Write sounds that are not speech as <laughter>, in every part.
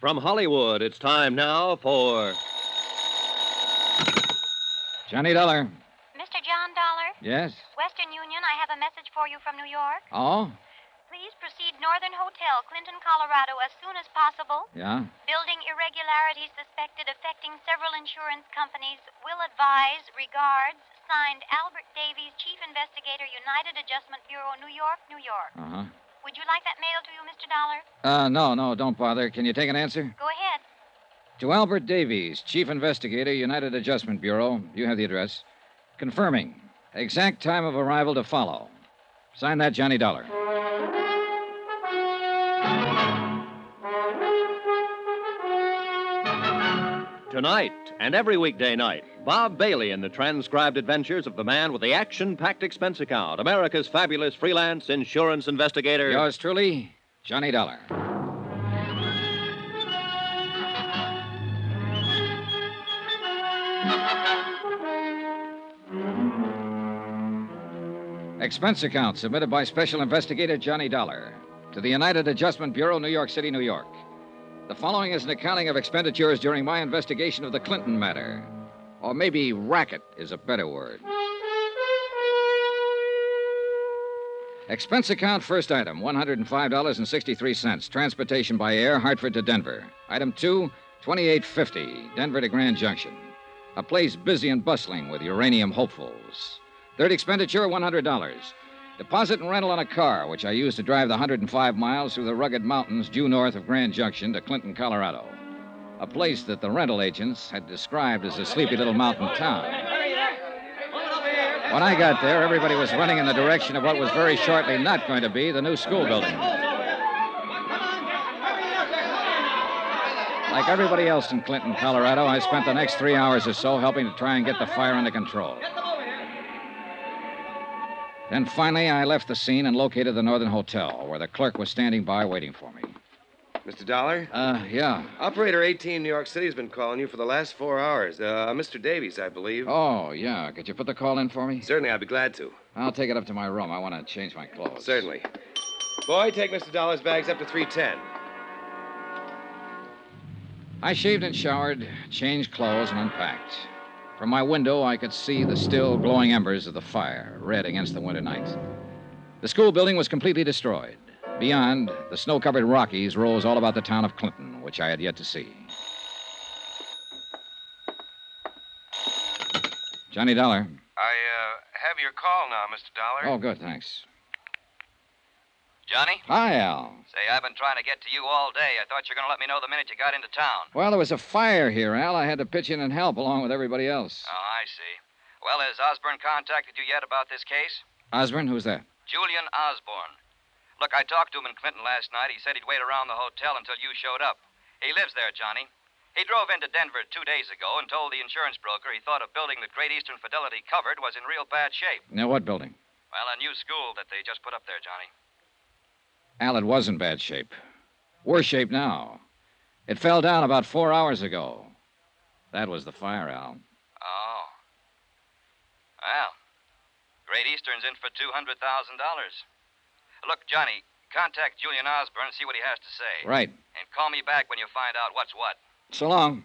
From Hollywood, it's time now for. Johnny Dollar. Mr. John Dollar, Yes? Western Union, I have a message for you from New York. Oh? Please proceed Northern Hotel, Clinton, Colorado, as soon as possible. Yeah? Building irregularities suspected affecting several insurance companies. Will advise. Regards. Signed Albert Davies, Chief Investigator, United Adjustment Bureau, New York, New York. Uh huh. Would you like that mailed to you, Mr. Dollar? Uh, no, no, don't bother. Can you take an answer? Go ahead. To Albert Davies, Chief Investigator, United Adjustment Bureau. You have the address. Confirming. Exact time of arrival to follow. Sign that, Johnny Dollar. Tonight and every weekday night, Bob Bailey in the transcribed adventures of the man with the action packed expense account, America's fabulous freelance insurance investigator. Yours truly, Johnny Dollar. Expense account submitted by Special Investigator Johnny Dollar to the United Adjustment Bureau, New York City, New York. The following is an accounting of expenditures during my investigation of the Clinton matter. Or maybe racket is a better word. Expense account, first item, $105.63. Transportation by air, Hartford to Denver. Item two, 2850, Denver to Grand Junction. A place busy and bustling with uranium hopefuls. Third expenditure, $100. Deposit and rental on a car, which I used to drive the 105 miles through the rugged mountains due north of Grand Junction to Clinton, Colorado. A place that the rental agents had described as a sleepy little mountain town. When I got there, everybody was running in the direction of what was very shortly not going to be the new school building. Like everybody else in Clinton, Colorado, I spent the next three hours or so helping to try and get the fire under control. Then finally, I left the scene and located the Northern Hotel, where the clerk was standing by waiting for me. Mr. Dollar? Uh, yeah. Operator 18 New York City has been calling you for the last four hours. Uh, Mr. Davies, I believe. Oh, yeah. Could you put the call in for me? Certainly, I'd be glad to. I'll take it up to my room. I want to change my clothes. Certainly. Boy, take Mr. Dollar's bags up to 310. I shaved and showered, changed clothes, and unpacked. From my window, I could see the still glowing embers of the fire, red against the winter night. The school building was completely destroyed. Beyond, the snow covered Rockies rose all about the town of Clinton, which I had yet to see. Johnny Dollar. I uh, have your call now, Mr. Dollar. Oh, good, thanks. Johnny? Hi, Al. Say, I've been trying to get to you all day. I thought you were going to let me know the minute you got into town. Well, there was a fire here, Al. I had to pitch in and help along with everybody else. Oh, I see. Well, has Osborne contacted you yet about this case? Osborne, who's that? Julian Osborne. Look, I talked to him in Clinton last night. He said he'd wait around the hotel until you showed up. He lives there, Johnny. He drove into Denver two days ago and told the insurance broker he thought a building that Great Eastern Fidelity covered was in real bad shape. Now, what building? Well, a new school that they just put up there, Johnny. Al, it was in bad shape. Worse shape now. It fell down about four hours ago. That was the fire, Al. Oh. Well, Great Eastern's in for $200,000. Look, Johnny, contact Julian Osborne and see what he has to say. Right. And call me back when you find out what's what. So long.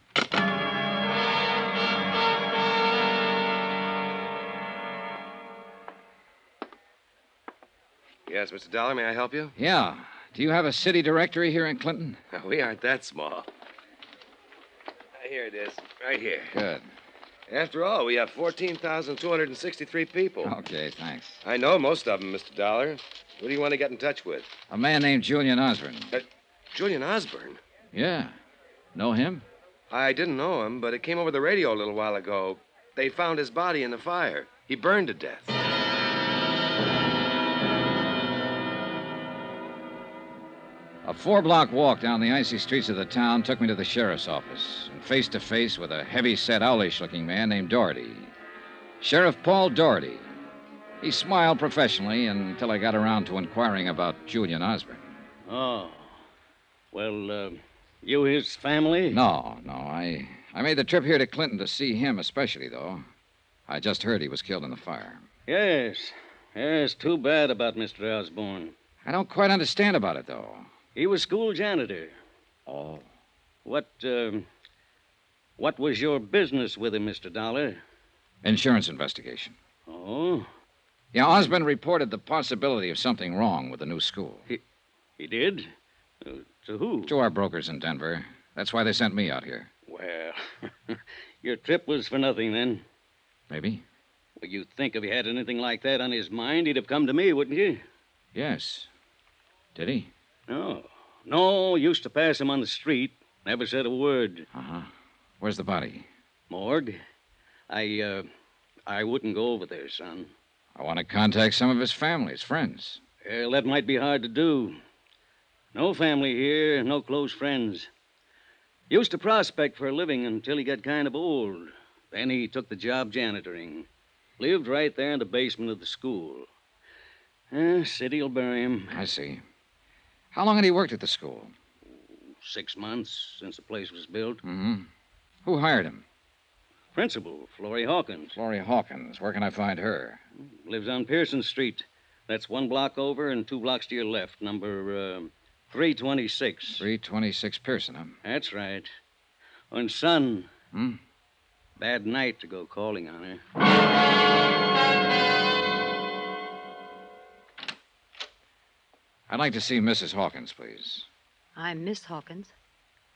Yes, Mr. Dollar, may I help you? Yeah. Do you have a city directory here in Clinton? We aren't that small. Here it is, right here. Good. After all, we have 14,263 people. Okay, thanks. I know most of them, Mr. Dollar. Who do you want to get in touch with? A man named Julian Osborne. Uh, Julian Osborne. Yeah. Know him? I didn't know him, but it came over the radio a little while ago. They found his body in the fire. He burned to death. A four block walk down the icy streets of the town took me to the sheriff's office, and face to face with a heavy set, owlish looking man named Doherty. Sheriff Paul Doherty. He smiled professionally until I got around to inquiring about Julian Osborne. Oh. Well, uh, you his family? No, no. I, I made the trip here to Clinton to see him, especially, though. I just heard he was killed in the fire. Yes. Yes, too bad about Mr. Osborne. I don't quite understand about it, though. He was school janitor. Oh. What, um, what was your business with him, Mr. Dollar? Insurance investigation. Oh, Yeah, Osborne reported the possibility of something wrong with the new school. he did? Uh, to who? To our brokers in Denver. That's why they sent me out here. Well, <laughs> your trip was for nothing then. Maybe? Well, you'd think if he had anything like that on his mind, he'd have come to me, wouldn't you? Yes. Did he? No. No, used to pass him on the street. Never said a word. Uh huh. Where's the body? Morgue? I, uh, I wouldn't go over there, son. I want to contact some of his family, his friends. Well, that might be hard to do. No family here, no close friends. Used to prospect for a living until he got kind of old. Then he took the job janitoring. Lived right there in the basement of the school. Eh, city'll bury him. I see. How long had he worked at the school? Six months since the place was built. Mm hmm. Who hired him? Principal, Florrie Hawkins. Florrie Hawkins. Where can I find her? Lives on Pearson Street. That's one block over and two blocks to your left, number uh, 326. 326 Pearson, huh? That's right. And son, Hmm? bad night to go calling on her. I'd like to see Mrs. Hawkins, please. I'm Miss Hawkins.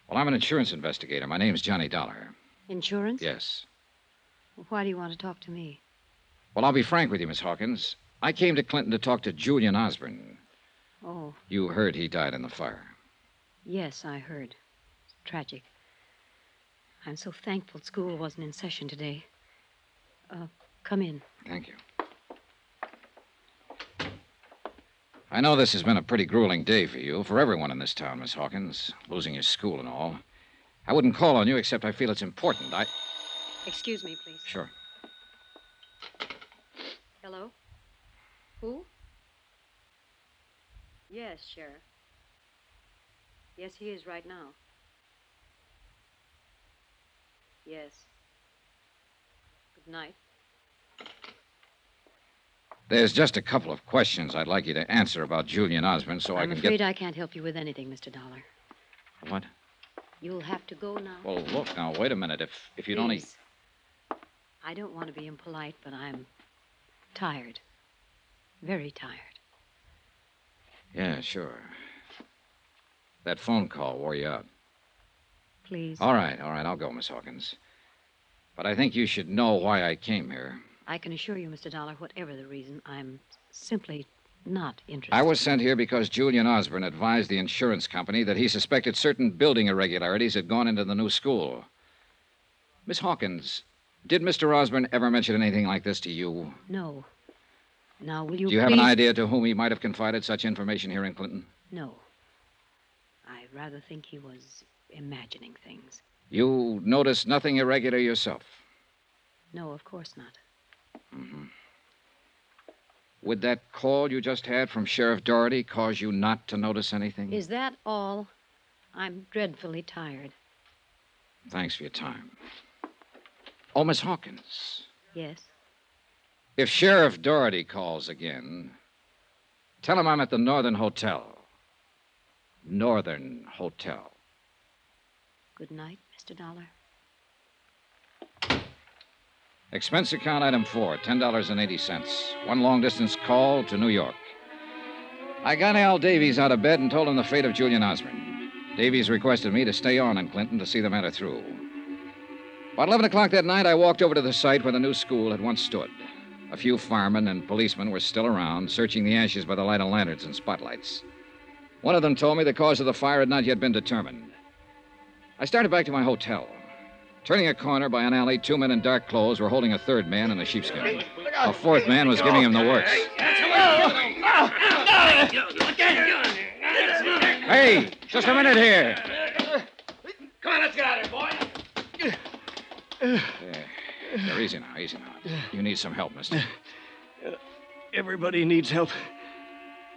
Well, I'm an insurance investigator. My name's Johnny Dollar. Insurance? Yes. Why do you want to talk to me? Well, I'll be frank with you, Miss Hawkins. I came to Clinton to talk to Julian Osborne. Oh, You heard he died in the fire. yes, I heard. It's tragic. I'm so thankful school wasn't in session today. Uh, come in. Thank you. I know this has been a pretty grueling day for you, for everyone in this town, Miss Hawkins, losing your school and all. I wouldn't call on you except I feel it's important. I. Excuse me, please. Sure. Hello? Who? Yes, Sheriff. Yes, he is right now. Yes. Good night. There's just a couple of questions I'd like you to answer about Julian Osborne so I I'm can afraid get. I can't help you with anything, Mr. Dollar. What? You'll have to go now. Well, look now, wait a minute. If if you'd only. Please. I don't want to be impolite, but I'm tired. Very tired. Yeah, sure. That phone call wore you out. Please. All right, all right, I'll go, Miss Hawkins. But I think you should know why I came here. I can assure you, Mr. Dollar, whatever the reason, I'm simply not interested. I was sent here because Julian Osborne advised the insurance company that he suspected certain building irregularities had gone into the new school. Miss Hawkins, did Mr. Osborne ever mention anything like this to you? No. Now, will you Do you have an idea to whom he might have confided such information here in Clinton? No. I rather think he was imagining things. You noticed nothing irregular yourself. No, of course not. Mm-hmm. Would that call you just had from Sheriff Doherty cause you not to notice anything? Is that all? I'm dreadfully tired. Thanks for your time. Oh, Miss Hawkins, Yes? if Sheriff Doherty calls again, tell him I'm at the Northern Hotel. Northern Hotel. Good night, Mr. Dollar. Expense account item four, $10.80. One long distance call to New York. I got Al Davies out of bed and told him the fate of Julian Osborne. Davies requested me to stay on in Clinton to see the matter through. About 11 o'clock that night, I walked over to the site where the new school had once stood. A few firemen and policemen were still around, searching the ashes by the light of lanterns and spotlights. One of them told me the cause of the fire had not yet been determined. I started back to my hotel. Turning a corner by an alley, two men in dark clothes were holding a third man in a sheepskin. A fourth man was giving him the works. Hey, just a minute here. Come on, let's get out of here, boy. There, easy now, easy now. You need some help, mister. Everybody needs help.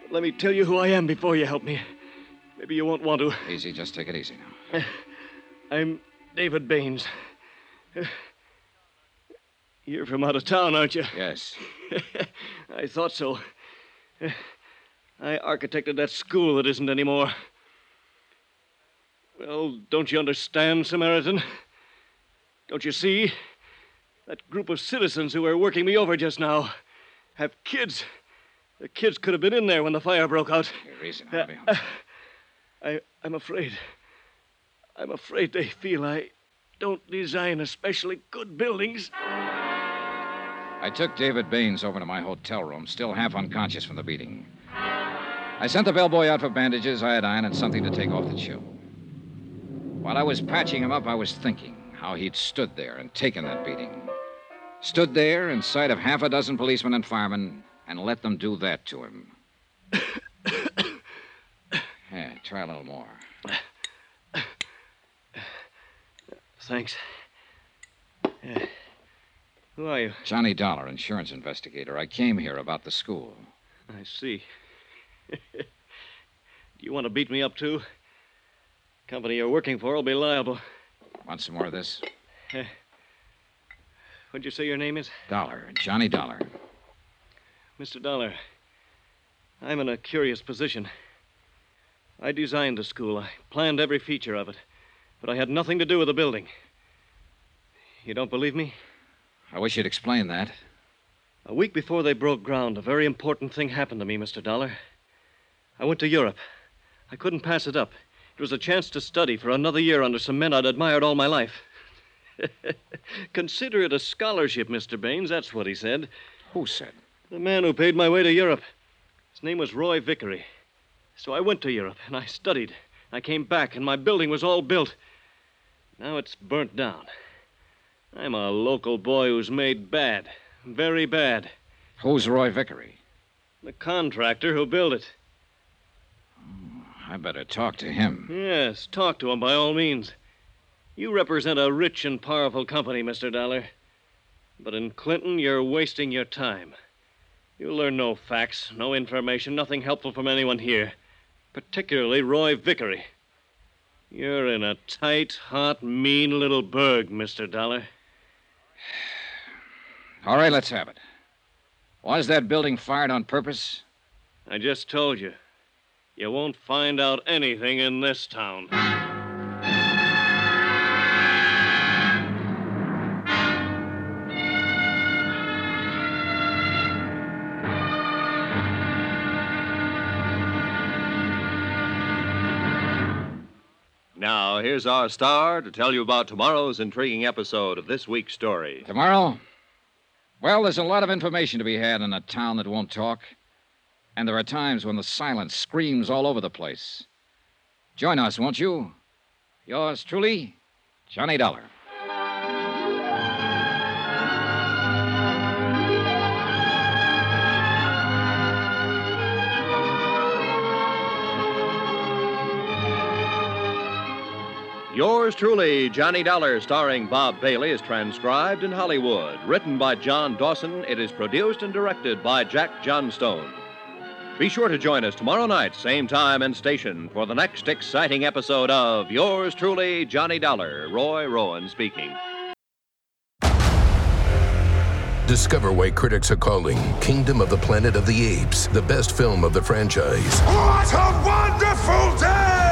But let me tell you who I am before you help me. Maybe you won't want to. Easy, just take it easy now. I'm David Baines. You're from out of town, aren't you? Yes. <laughs> I thought so. I architected that school that isn't anymore. Well, don't you understand, Samaritan? Don't you see? That group of citizens who were working me over just now have kids. The kids could have been in there when the fire broke out. Now. Uh, uh, I, I'm afraid. I'm afraid they feel I don't design especially good buildings. I took David Baines over to my hotel room, still half unconscious from the beating. I sent the bellboy out for bandages, iodine, and something to take off the chill. While I was patching him up, I was thinking how he'd stood there and taken that beating. Stood there in sight of half a dozen policemen and firemen and let them do that to him. <coughs> yeah, try a little more. Thanks. Yeah. Who are you? Johnny Dollar, insurance investigator. I came here about the school. I see. Do <laughs> you want to beat me up, too? Company you're working for will be liable. Want some more of this? What'd you say your name is? Dollar, Johnny Dollar. Mr. Dollar. I'm in a curious position. I designed the school. I planned every feature of it. But I had nothing to do with the building. You don't believe me? I wish you'd explain that. A week before they broke ground, a very important thing happened to me, Mr. Dollar. I went to Europe. I couldn't pass it up. It was a chance to study for another year under some men I'd admired all my life. <laughs> Consider it a scholarship, Mr. Baines. That's what he said. Who said? The man who paid my way to Europe. His name was Roy Vickery. So I went to Europe and I studied. I came back and my building was all built. Now it's burnt down. I'm a local boy who's made bad. Very bad. Who's Roy Vickery? The contractor who built it. I better talk to him. Yes, talk to him by all means. You represent a rich and powerful company, Mr. Dollar. But in Clinton, you're wasting your time. You'll learn no facts, no information, nothing helpful from anyone here, particularly Roy Vickery. You're in a tight, hot, mean little burg, Mr. Dollar. <sighs> All right, let's have it. Was that building fired on purpose? I just told you. You won't find out anything in this town. Now, here's our star to tell you about tomorrow's intriguing episode of this week's story. Tomorrow? Well, there's a lot of information to be had in a town that won't talk. And there are times when the silence screams all over the place. Join us, won't you? Yours truly, Johnny Dollar. Yours truly, Johnny Dollar, starring Bob Bailey, is transcribed in Hollywood. Written by John Dawson, it is produced and directed by Jack Johnstone. Be sure to join us tomorrow night, same time and station, for the next exciting episode of Yours truly, Johnny Dollar. Roy Rowan speaking. Discover why critics are calling Kingdom of the Planet of the Apes the best film of the franchise. What a wonderful day!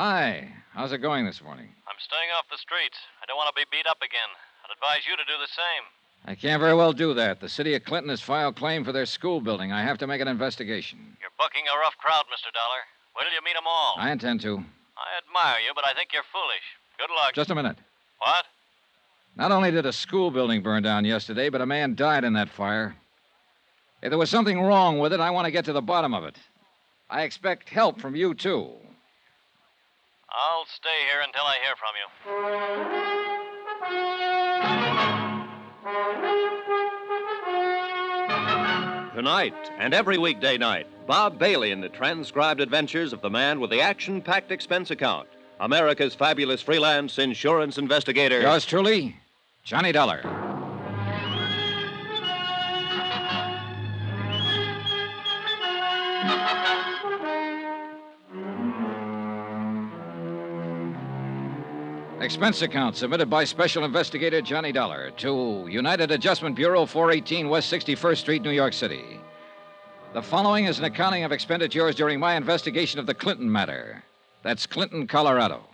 Hi. How's it going this morning? I'm staying off the streets. I don't want to be beat up again. I'd advise you to do the same. I can't very well do that. The city of Clinton has filed claim for their school building. I have to make an investigation. You're bucking a rough crowd, Mr. Dollar. Wait till you meet 'em all. I intend to. I admire you, but I think you're foolish. Good luck. Just a minute. What? Not only did a school building burn down yesterday, but a man died in that fire. If there was something wrong with it, I want to get to the bottom of it. I expect help from you, too. I'll stay here until I hear from you. Tonight and every weekday night, Bob Bailey in the transcribed adventures of the man with the action packed expense account, America's fabulous freelance insurance investigator. Yours truly, Johnny Dollar. Expense account submitted by Special Investigator Johnny Dollar to United Adjustment Bureau, 418 West 61st Street, New York City. The following is an accounting of expenditures during my investigation of the Clinton matter. That's Clinton, Colorado.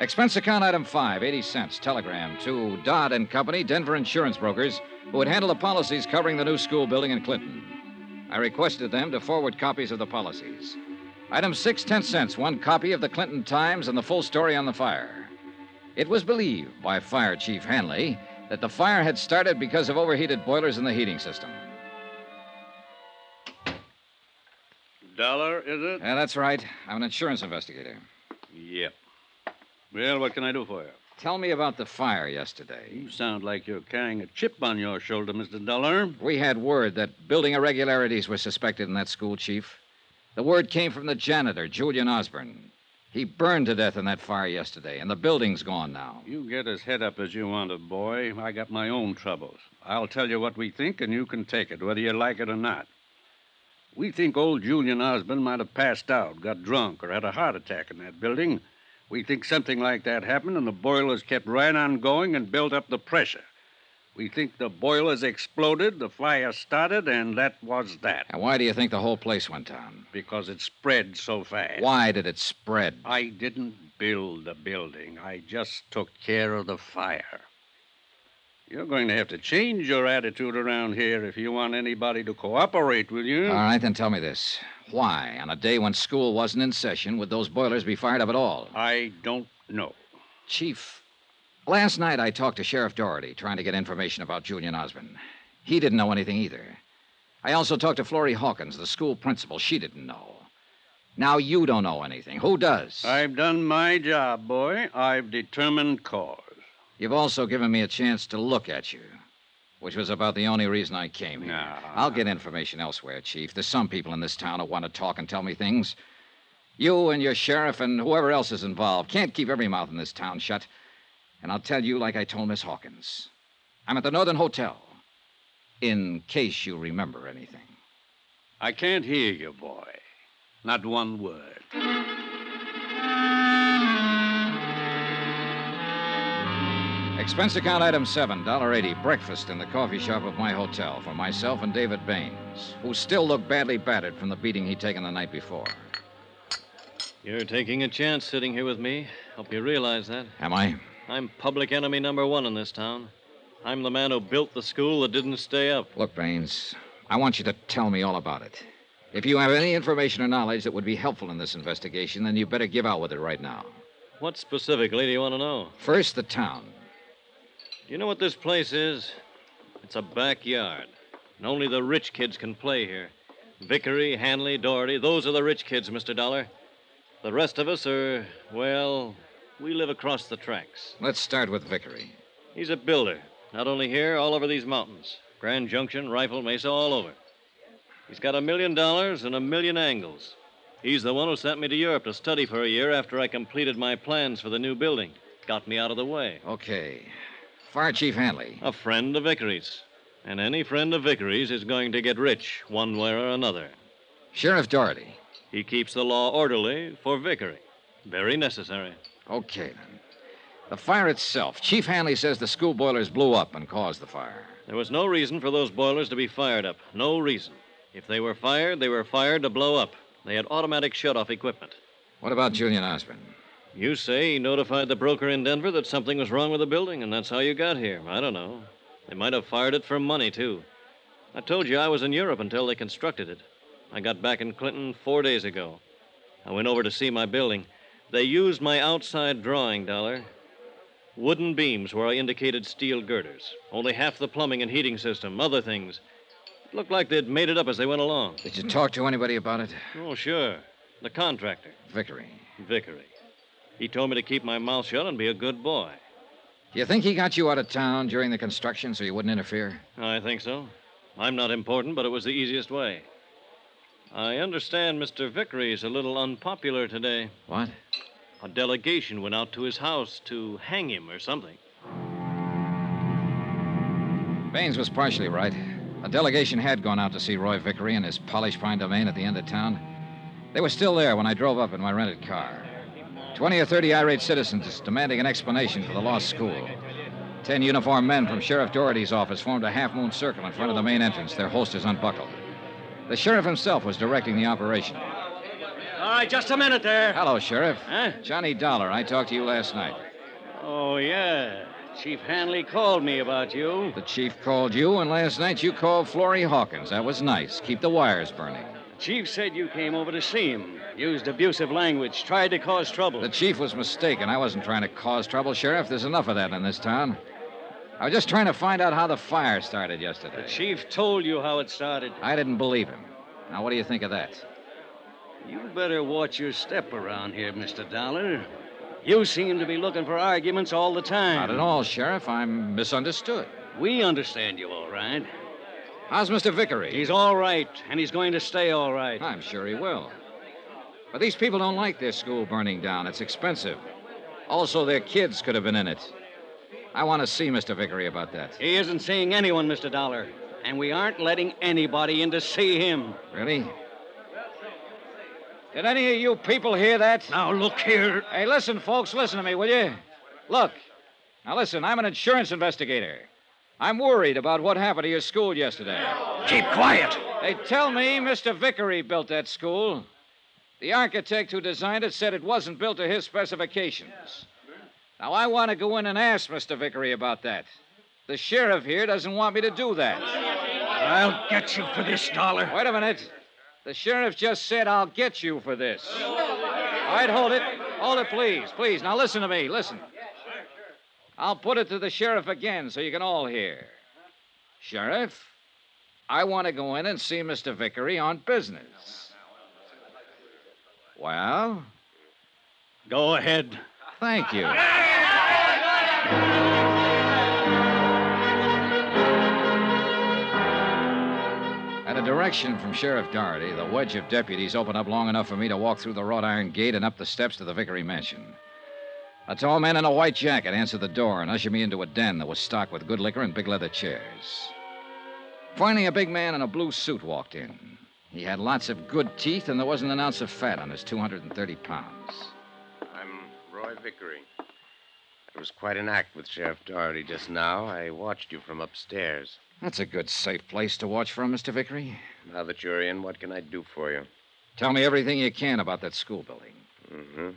Expense account item 5, 80 cents, telegram to Dodd and Company, Denver insurance brokers, who would handle the policies covering the new school building in Clinton. I requested them to forward copies of the policies. Item six, ten cents, one copy of the Clinton Times and the full story on the fire. It was believed by Fire Chief Hanley that the fire had started because of overheated boilers in the heating system. Dollar, is it? Yeah, that's right. I'm an insurance investigator. Yep. Well, what can I do for you? Tell me about the fire yesterday. You sound like you're carrying a chip on your shoulder, Mr. Dollar. We had word that building irregularities were suspected in that school, Chief. The word came from the janitor, Julian Osborne. He burned to death in that fire yesterday, and the building's gone now. You get as head up as you want boy. I got my own troubles. I'll tell you what we think, and you can take it, whether you like it or not. We think old Julian Osborne might have passed out, got drunk, or had a heart attack in that building. We think something like that happened, and the boilers kept right on going and built up the pressure. We think the boilers exploded, the fire started, and that was that. And why do you think the whole place went down? Because it spread so fast. Why did it spread? I didn't build the building. I just took care of the fire. You're going to have to change your attitude around here if you want anybody to cooperate with you. All right, then tell me this. Why, on a day when school wasn't in session, would those boilers be fired up at all? I don't know. Chief, last night I talked to Sheriff Doherty trying to get information about Julian Osborne. He didn't know anything either. I also talked to Florrie Hawkins, the school principal. She didn't know. Now you don't know anything. Who does? I've done my job, boy. I've determined cause. You've also given me a chance to look at you, which was about the only reason I came here. No. I'll get information elsewhere, Chief. There's some people in this town who want to talk and tell me things. You and your sheriff and whoever else is involved can't keep every mouth in this town shut. And I'll tell you like I told Miss Hawkins. I'm at the Northern Hotel, in case you remember anything. I can't hear you, boy. Not one word. Expense account item seven, $1.80. Breakfast in the coffee shop of my hotel for myself and David Baines, who still looked badly battered from the beating he'd taken the night before. You're taking a chance sitting here with me. Hope you realize that. Am I? I'm public enemy number one in this town. I'm the man who built the school that didn't stay up. Look, Baines, I want you to tell me all about it. If you have any information or knowledge that would be helpful in this investigation, then you better give out with it right now. What specifically do you want to know? First, the town. Do you know what this place is? It's a backyard. And only the rich kids can play here. Vickery, Hanley, Doherty, those are the rich kids, Mr. Dollar. The rest of us are, well, we live across the tracks. Let's start with Vickery. He's a builder, not only here, all over these mountains. Grand Junction, Rifle Mesa, all over. He's got a million dollars and a million angles. He's the one who sent me to Europe to study for a year after I completed my plans for the new building. Got me out of the way. Okay. Fire Chief Hanley. A friend of Vickery's. And any friend of Vickery's is going to get rich, one way or another. Sheriff Doherty. He keeps the law orderly for Vickery. Very necessary. Okay, then. The fire itself. Chief Hanley says the school boilers blew up and caused the fire. There was no reason for those boilers to be fired up. No reason. If they were fired, they were fired to blow up. They had automatic shut-off equipment. What about Julian Osborne? You say he notified the broker in Denver that something was wrong with the building, and that's how you got here. I don't know. They might have fired it for money, too. I told you I was in Europe until they constructed it. I got back in Clinton four days ago. I went over to see my building. They used my outside drawing, Dollar. Wooden beams where I indicated steel girders. Only half the plumbing and heating system, other things. It looked like they'd made it up as they went along. Did you talk to anybody about it? Oh, sure. The contractor, Vickery. Vickery. He told me to keep my mouth shut and be a good boy. Do you think he got you out of town during the construction so you wouldn't interfere? I think so. I'm not important, but it was the easiest way. I understand Mr. Vickery's a little unpopular today. What? A delegation went out to his house to hang him or something. Baines was partially right. A delegation had gone out to see Roy Vickery in his polished pine domain at the end of town. They were still there when I drove up in my rented car. Twenty or thirty irate citizens demanding an explanation for the lost school. Ten uniformed men from Sheriff Doherty's office formed a half moon circle in front of the main entrance, their holsters unbuckled. The sheriff himself was directing the operation. All right, just a minute there. Hello, Sheriff. Huh? Johnny Dollar. I talked to you last night. Oh, yeah. Chief Hanley called me about you. The chief called you, and last night you called Florrie Hawkins. That was nice. Keep the wires burning. Chief said you came over to see him. Used abusive language, tried to cause trouble. The chief was mistaken. I wasn't trying to cause trouble, Sheriff. There's enough of that in this town. I was just trying to find out how the fire started yesterday. The chief told you how it started. I didn't believe him. Now, what do you think of that? You better watch your step around here, Mr. Dollar. You seem to be looking for arguments all the time. Not at all, Sheriff. I'm misunderstood. We understand you all right. How's Mr. Vickery? He's all right, and he's going to stay all right. I'm sure he will. But these people don't like their school burning down. It's expensive. Also, their kids could have been in it. I want to see Mr. Vickery about that. He isn't seeing anyone, Mr. Dollar. And we aren't letting anybody in to see him. Really? Did any of you people hear that? Now, look here. Hey, listen, folks, listen to me, will you? Look. Now, listen, I'm an insurance investigator. I'm worried about what happened to your school yesterday. Keep quiet. They tell me Mr. Vickery built that school. The architect who designed it said it wasn't built to his specifications. Now, I want to go in and ask Mr. Vickery about that. The sheriff here doesn't want me to do that. I'll get you for this, Dollar. Wait a minute. The sheriff just said, I'll get you for this. All right, hold it. Hold it, please. Please. Now, listen to me. Listen. I'll put it to the sheriff again so you can all hear. Sheriff, I want to go in and see Mr. Vickery on business. Well, Go ahead. thank you. <laughs> A direction from Sheriff Doherty, the wedge of deputies opened up long enough for me to walk through the wrought iron gate and up the steps to the Vickery mansion. A tall man in a white jacket answered the door and ushered me into a den that was stocked with good liquor and big leather chairs. Finally, a big man in a blue suit walked in. He had lots of good teeth, and there wasn't an ounce of fat on his 230 pounds. I'm Roy Vickery. It was quite an act with Sheriff Doherty just now. I watched you from upstairs. That's a good, safe place to watch from, Mr. Vickery. Now that you're in, what can I do for you? Tell me everything you can about that school building. Mm-hmm.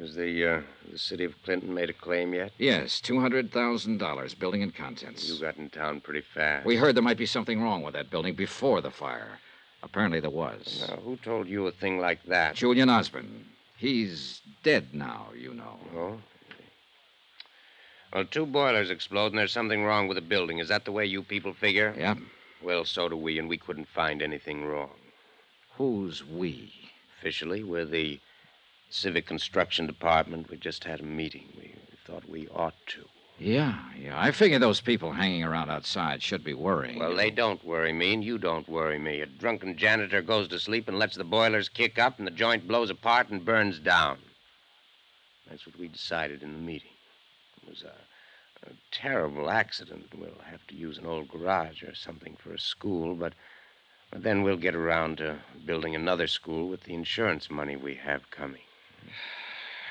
Has the uh, the city of Clinton made a claim yet? Yes, $200,000, building and contents. You got in town pretty fast. We heard there might be something wrong with that building before the fire. Apparently there was. Now, who told you a thing like that? Julian Osborne. He's dead now, you know. Oh? Well, two boilers explode, and there's something wrong with the building. Is that the way you people figure? Yeah? Well, so do we, and we couldn't find anything wrong. Who's we? Officially, we're the Civic Construction Department. We just had a meeting. We thought we ought to. Yeah, yeah. I figure those people hanging around outside should be worrying. Well, they don't worry me, and you don't worry me. A drunken janitor goes to sleep and lets the boilers kick up, and the joint blows apart and burns down. That's what we decided in the meeting. It was a, a terrible accident. We'll have to use an old garage or something for a school, but, but then we'll get around to building another school with the insurance money we have coming.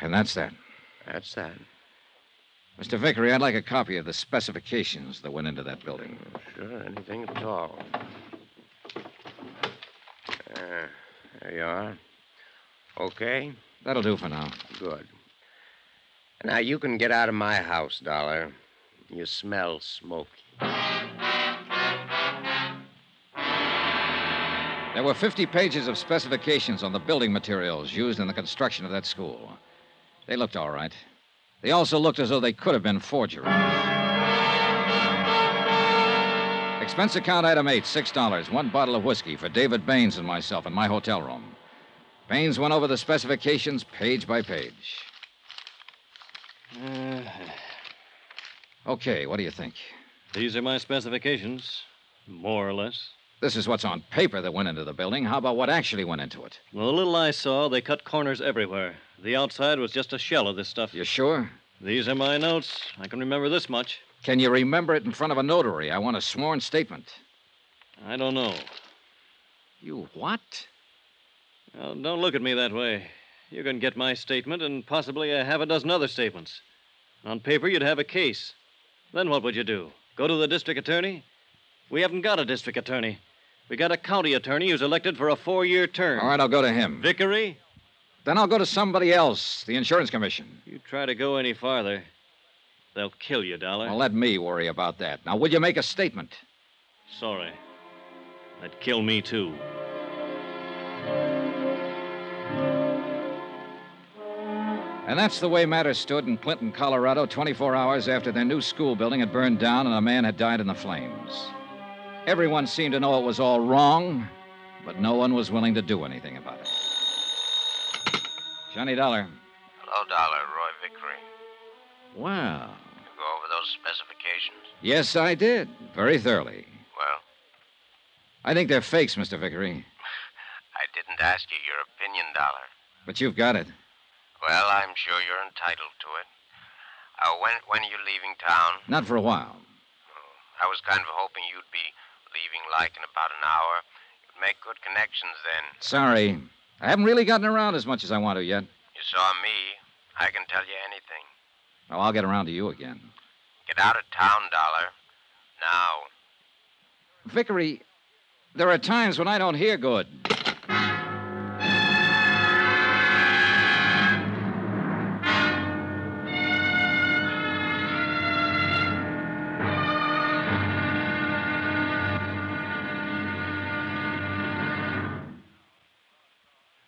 And that's that. That's that. Mr. Vickery, I'd like a copy of the specifications that went into that building. Sure, anything at all. Uh, there you are. Okay? That'll do for now. Good. Now, you can get out of my house, Dollar. You smell smoky. There were 50 pages of specifications on the building materials used in the construction of that school. They looked all right. They also looked as though they could have been forgeries. Expense account item eight, six dollars, one bottle of whiskey for David Baines and myself in my hotel room. Baines went over the specifications page by page. Uh, Okay, what do you think? these are my specifications, more or less. This is what's on paper that went into the building. How about what actually went into it? Well, the little I saw, they cut corners everywhere. The outside was just a shell of this stuff. You sure? These are my notes. I can remember this much. Can you remember it in front of a notary? I want a sworn statement. I don't know. You what? Well, don't look at me that way. You can get my statement and possibly a half a dozen other statements. On paper, you'd have a case. Then what would you do? Go to the district attorney? We haven't got a district attorney. We got a county attorney who's elected for a four year term. All right, I'll go to him. Vickery? Then I'll go to somebody else, the insurance commission. You try to go any farther, they'll kill you, Dollar. Well, let me worry about that. Now, will you make a statement? Sorry. That'd kill me, too. And that's the way matters stood in Clinton, Colorado, 24 hours after their new school building had burned down and a man had died in the flames. Everyone seemed to know it was all wrong, but no one was willing to do anything about it. Johnny Dollar. Hello, Dollar. Roy Vickery. Wow. You go over those specifications? Yes, I did. Very thoroughly. Well, I think they're fakes, Mr. Vickery. <laughs> I didn't ask you your opinion, Dollar. But you've got it. Well, I'm sure you're entitled to it. Uh, when, when are you leaving town? Not for a while. I was kind of hoping you'd be leaving like in about an hour. You'd make good connections then. Sorry. I haven't really gotten around as much as I want to yet. You saw me. I can tell you anything. Well, I'll get around to you again. Get out of town, Dollar. Now. Vickery, there are times when I don't hear good.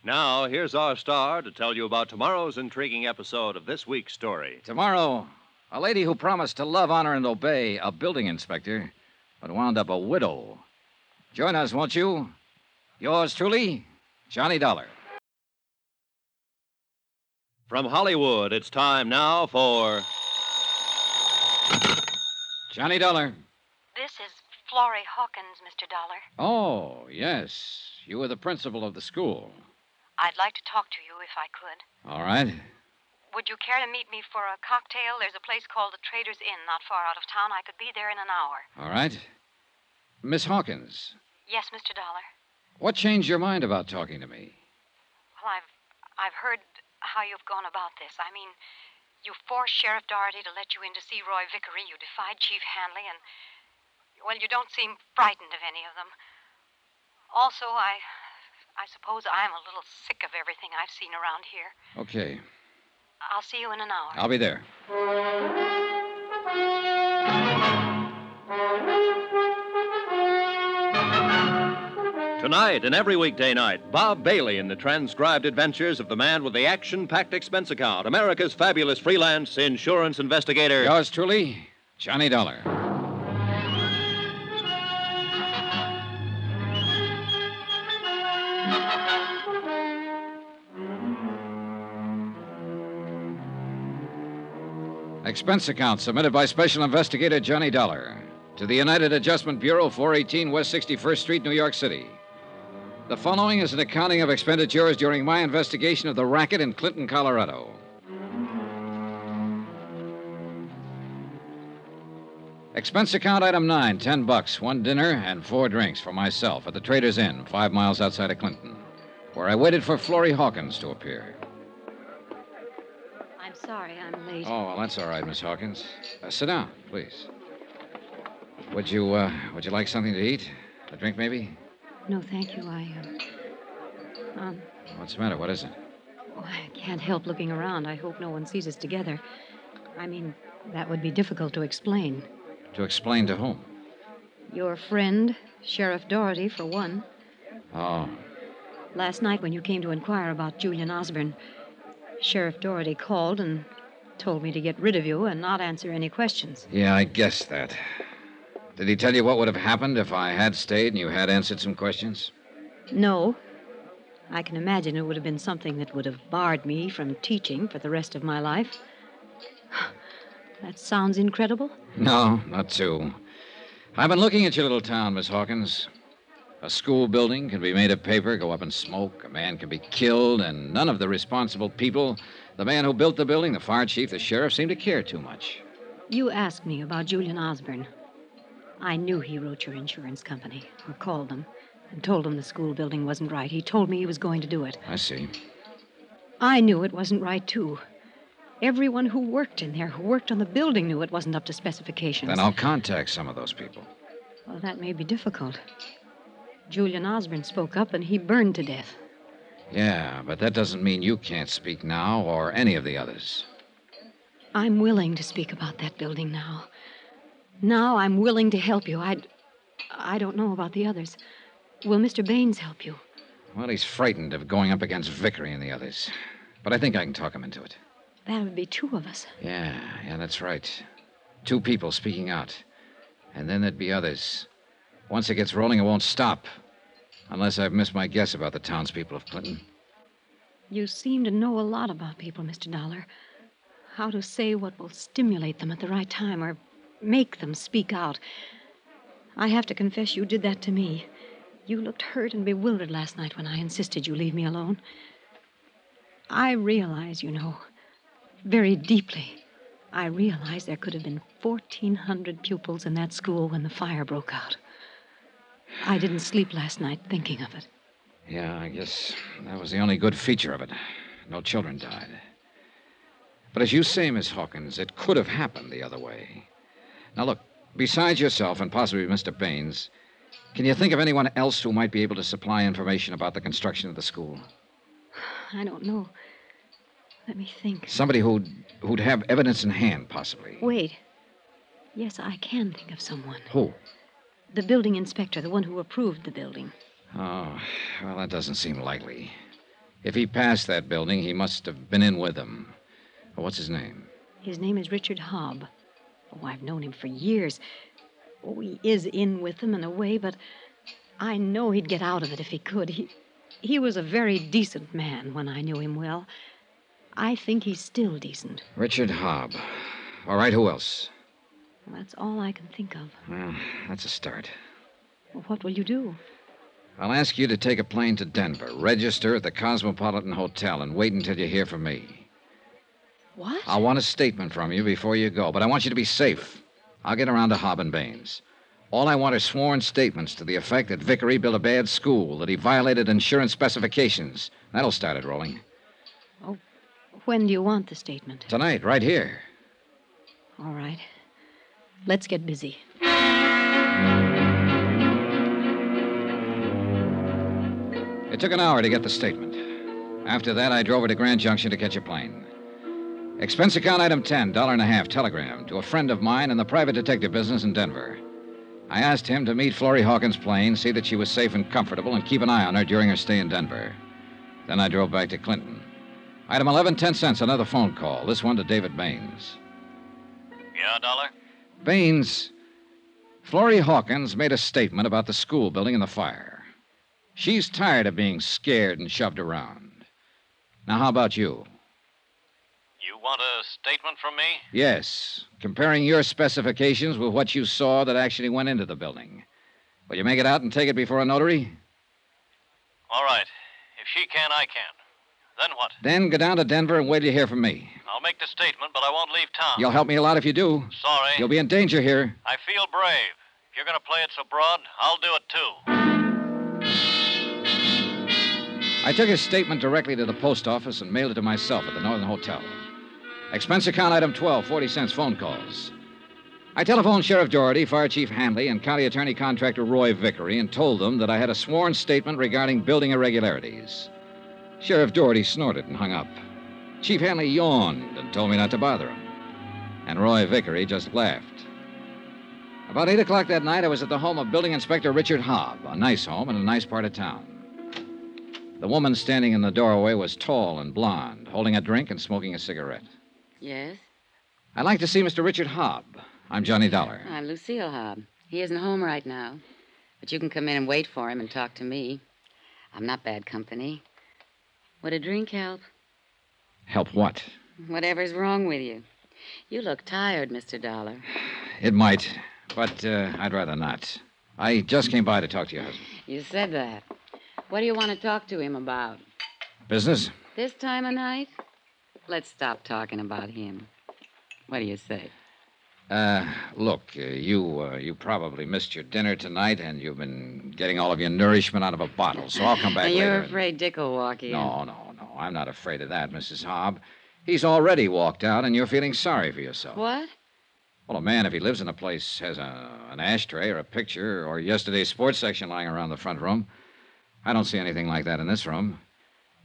Now, here's our star to tell you about tomorrow's intriguing episode of this week's story. Tomorrow, a lady who promised to love, honor, and obey a building inspector, but wound up a widow. Join us, won't you? Yours truly, Johnny Dollar. From Hollywood, it's time now for. Johnny Dollar. This is Florrie Hawkins, Mr. Dollar. Oh, yes. You were the principal of the school. I'd like to talk to you if I could. All right. Would you care to meet me for a cocktail? There's a place called the Trader's Inn not far out of town. I could be there in an hour. All right. Miss Hawkins, Yes, Mr. Dollar. what changed your mind about talking to me? Well, I've I've heard how you've gone about this. I mean, you forced Sheriff Doherty to let you in to see Roy Vickery. You defied Chief Hanley, and well, you don't seem frightened of any of them. Also, I I suppose I'm a little sick of everything I've seen around here. Okay, I'll see you in an hour. I'll be there. Tonight and every weekday night, Bob Bailey in the transcribed adventures of the man with the action packed expense account, America's fabulous freelance insurance investigator. Yours truly, Johnny Dollar. Expense account submitted by Special Investigator Johnny Dollar to the United Adjustment Bureau, 418 West 61st Street, New York City. The following is an accounting of expenditures during my investigation of the racket in Clinton, Colorado. Expense account item nine, ten bucks, one dinner and four drinks for myself at the Trader's Inn, five miles outside of Clinton, where I waited for Florrie Hawkins to appear. Sorry I'm late. Oh, well, that's all right, Miss Hawkins. Uh, sit down, please. Would you, uh, would you like something to eat? A drink, maybe? No, thank you. I, uh, um, What's the matter? What is it? oh, I can't help looking around. I hope no one sees us together. I mean, that would be difficult to explain. To explain to whom? Your friend, Sheriff Doherty, for one. Oh, Last night, when you came to inquire about Julian Osborne, Sheriff Doherty called and told me to get rid of you and not answer any questions. Yeah, I guessed that. Did he tell you what would have happened if I had stayed and you had answered some questions? No. I can imagine it would have been something that would have barred me from teaching for the rest of my life. <sighs> That sounds incredible. No, not too. I've been looking at your little town, Miss Hawkins. A school building can be made of paper, go up in smoke, a man can be killed, and none of the responsible people, the man who built the building, the fire chief, the sheriff, seem to care too much. You asked me about Julian Osborne. I knew he wrote your insurance company, or called them, and told them the school building wasn't right. He told me he was going to do it. I see. I knew it wasn't right, too. Everyone who worked in there, who worked on the building, knew it wasn't up to specifications. Then I'll contact some of those people. Well, that may be difficult. Julian Osborne spoke up and he burned to death. Yeah, but that doesn't mean you can't speak now or any of the others. I'm willing to speak about that building now. Now I'm willing to help you. I I don't know about the others. Will Mr. Baines help you? Well, he's frightened of going up against Vickery and the others. But I think I can talk him into it. That would be two of us. Yeah, yeah, that's right. Two people speaking out. And then there'd be others. Once it gets rolling, it won't stop. Unless I've missed my guess about the townspeople of Clinton. You seem to know a lot about people, Mr. Dollar. How to say what will stimulate them at the right time or make them speak out. I have to confess you did that to me. You looked hurt and bewildered last night when I insisted you leave me alone. I realize, you know, very deeply, I realize there could have been 1,400 pupils in that school when the fire broke out. I didn't sleep last night thinking of it. Yeah, I guess that was the only good feature of it. No children died. But as you say, Miss Hawkins, it could have happened the other way. Now, look, besides yourself and possibly Mr. Baines, can you think of anyone else who might be able to supply information about the construction of the school? I don't know. Let me think. Somebody who'd, who'd have evidence in hand, possibly. Wait. Yes, I can think of someone. Who? The building inspector, the one who approved the building. Oh, well, that doesn't seem likely. If he passed that building, he must have been in with them. What's his name? His name is Richard Hobb. Oh, I've known him for years. Oh, he is in with them in a way, but I know he'd get out of it if he could. He, he was a very decent man when I knew him well. I think he's still decent. Richard Hobb. All right, who else? Well, that's all I can think of. Well, that's a start. Well, what will you do? I'll ask you to take a plane to Denver, register at the Cosmopolitan Hotel, and wait until you hear from me. What? I want a statement from you before you go, but I want you to be safe. I'll get around to Hobb and Baines. All I want are sworn statements to the effect that Vickery built a bad school, that he violated insurance specifications. That'll start it rolling. Oh, when do you want the statement? Tonight, right here. All right. Let's get busy. It took an hour to get the statement. After that, I drove her to Grand Junction to catch a plane. Expense account item 10, dollar and a half, telegram to a friend of mine in the private detective business in Denver. I asked him to meet Florrie Hawkins' plane, see that she was safe and comfortable, and keep an eye on her during her stay in Denver. Then I drove back to Clinton. Item 11, 10 cents, another phone call. This one to David Baines. Yeah, Dollar? Baines, Florrie Hawkins made a statement about the school building and the fire. She's tired of being scared and shoved around. Now, how about you? You want a statement from me? Yes, comparing your specifications with what you saw that actually went into the building. Will you make it out and take it before a notary? All right. If she can, I can. Then what? Then go down to Denver and wait to hear from me. I'll make the statement, but I won't leave town. You'll help me a lot if you do. Sorry. You'll be in danger here. I feel brave. If you're going to play it so broad, I'll do it too. I took his statement directly to the post office and mailed it to myself at the Northern Hotel. Expense account item 12, 40 cents phone calls. I telephoned Sheriff Doherty, Fire Chief Hanley, and County Attorney Contractor Roy Vickery and told them that I had a sworn statement regarding building irregularities. Sheriff Doherty snorted and hung up. Chief Hanley yawned and told me not to bother him. And Roy Vickery just laughed. About 8 o'clock that night, I was at the home of Building Inspector Richard Hobb, a nice home in a nice part of town. The woman standing in the doorway was tall and blonde, holding a drink and smoking a cigarette. Yes? I'd like to see Mr. Richard Hobb. I'm Johnny Dollar. I'm Lucille Hobb. He isn't home right now. But you can come in and wait for him and talk to me. I'm not bad company. Would a drink help? Help what? Whatever's wrong with you. You look tired, Mr. Dollar. It might, but uh, I'd rather not. I just came by to talk to your husband. You said that. What do you want to talk to him about? Business? This time of night? Let's stop talking about him. What do you say? Uh, look, uh, you uh, you probably missed your dinner tonight, and you've been getting all of your nourishment out of a bottle. So I'll come back and later. you're and- afraid Dick will walk in. No, no. I'm not afraid of that, Mrs. Hobb. He's already walked out, and you're feeling sorry for yourself. What? Well, a man, if he lives in a place, has a, an ashtray or a picture or yesterday's sports section lying around the front room. I don't see anything like that in this room.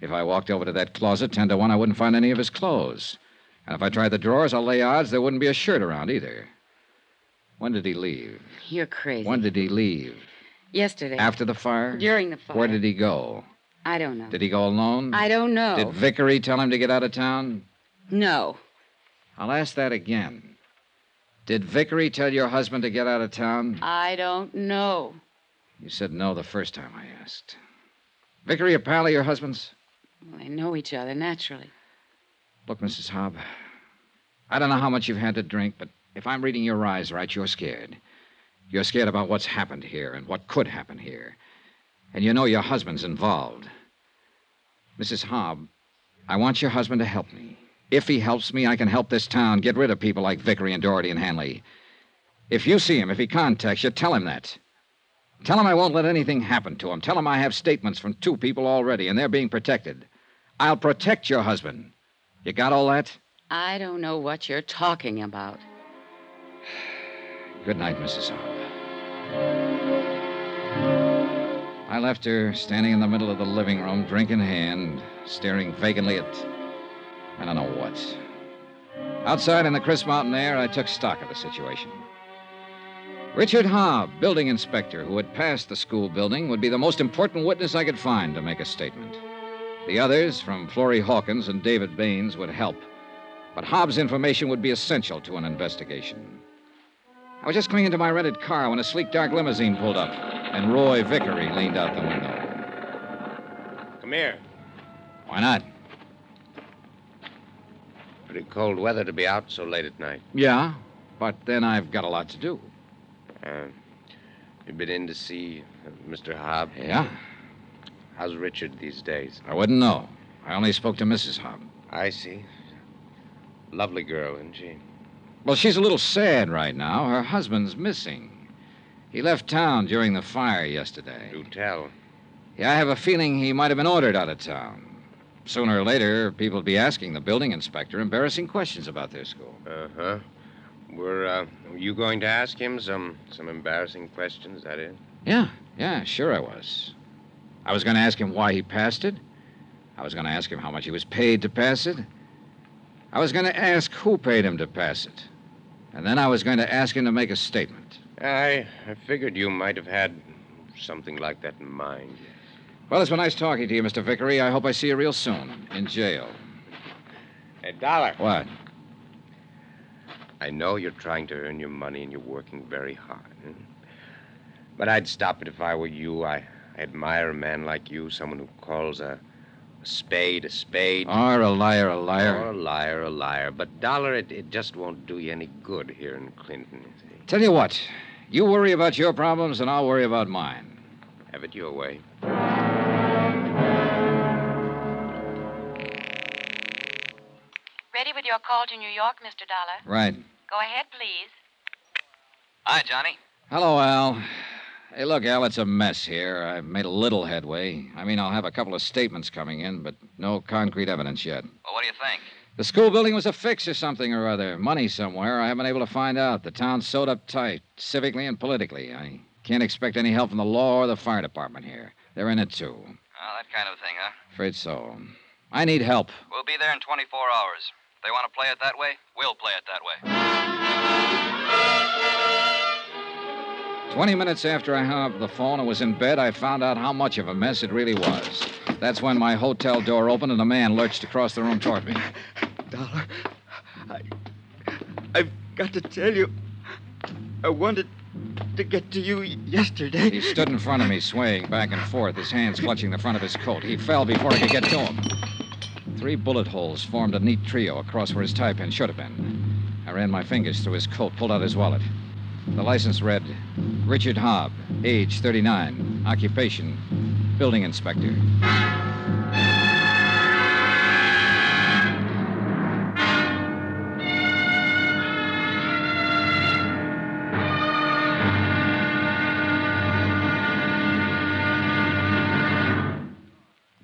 If I walked over to that closet, 10 to 1, I wouldn't find any of his clothes. And if I tried the drawers, I'll lay odds there wouldn't be a shirt around either. When did he leave? You're crazy. When did he leave? Yesterday. After the fire? During the fire. Where did he go? I don't know. Did he go alone? I don't know. Did Vickery tell him to get out of town? No. I'll ask that again. Did Vickery tell your husband to get out of town? I don't know. You said no the first time I asked. Vickery, a pal of your husband's? Well, they know each other naturally. Look, Mrs. Hobb, I don't know how much you've had to drink, but if I'm reading your eyes right, you're scared. You're scared about what's happened here and what could happen here. And you know your husband's involved. Mrs. Hobb, I want your husband to help me. If he helps me, I can help this town get rid of people like Vickery and Doherty and Hanley. If you see him, if he contacts you, tell him that. Tell him I won't let anything happen to him. Tell him I have statements from two people already, and they're being protected. I'll protect your husband. You got all that? I don't know what you're talking about. <sighs> Good night, Mrs. Hobb. I left her standing in the middle of the living room, drink in hand, staring vacantly at I don't know what. Outside in the crisp mountain air, I took stock of the situation. Richard Hobb, building inspector, who had passed the school building, would be the most important witness I could find to make a statement. The others, from Florrie Hawkins and David Baines, would help. But Hobb's information would be essential to an investigation. I was just coming into my rented car when a sleek, dark limousine pulled up, and Roy Vickery leaned out the window. Come here. Why not? Pretty cold weather to be out so late at night. Yeah, but then I've got a lot to do. Uh, you been in to see uh, Mr. Hobb? Yeah? How's Richard these days? I wouldn't know. I only spoke to Mrs. Hobb. I see. Lovely girl, isn't she? Well, she's a little sad right now. Her husband's missing. He left town during the fire yesterday. Do tell. Yeah, I have a feeling he might have been ordered out of town. Sooner or later, people will be asking the building inspector embarrassing questions about their school. Uh huh. Were uh, you going to ask him some some embarrassing questions? That is. Yeah, yeah, sure I was. I was going to ask him why he passed it. I was going to ask him how much he was paid to pass it. I was going to ask who paid him to pass it. And then I was going to ask him to make a statement. I I figured you might have had something like that in mind. Well, it's been nice talking to you, Mr. Vickery. I hope I see you real soon in jail. Hey, Dollar. What? I know you're trying to earn your money and you're working very hard. But I'd stop it if I were you. I, I admire a man like you, someone who calls a, a spade a spade. Or a liar, a liar. Or a liar, a liar. But, Dollar, it, it just won't do you any good here in Clinton. you see. Tell you what, you worry about your problems, and I'll worry about mine. Have it your way. Ready with your call to New York, Mr. Dollar? Right. Go ahead, please. Hi, Johnny. Hello, Al. Hey, look, Al, it's a mess here. I've made a little headway. I mean, I'll have a couple of statements coming in, but no concrete evidence yet. Well, what do you think? The school building was a fix or something or other. Money somewhere. I haven't been able to find out. The town's sewed up tight, civically and politically. I can't expect any help from the law or the fire department here. They're in it, too. Oh, that kind of thing, huh? Afraid so. I need help. We'll be there in 24 hours. If they want to play it that way, we'll play it that way. Twenty minutes after I hung up the phone and was in bed, I found out how much of a mess it really was. That's when my hotel door opened and a man lurched across the room toward me. Dollar, I, I've got to tell you, I wanted to get to you yesterday. He stood in front of me, swaying back and forth, his hands clutching the front of his coat. He fell before I could get to him. Three bullet holes formed a neat trio across where his tie pin should have been. I ran my fingers through his coat, pulled out his wallet. The license read Richard Hobb, age 39, occupation, building inspector.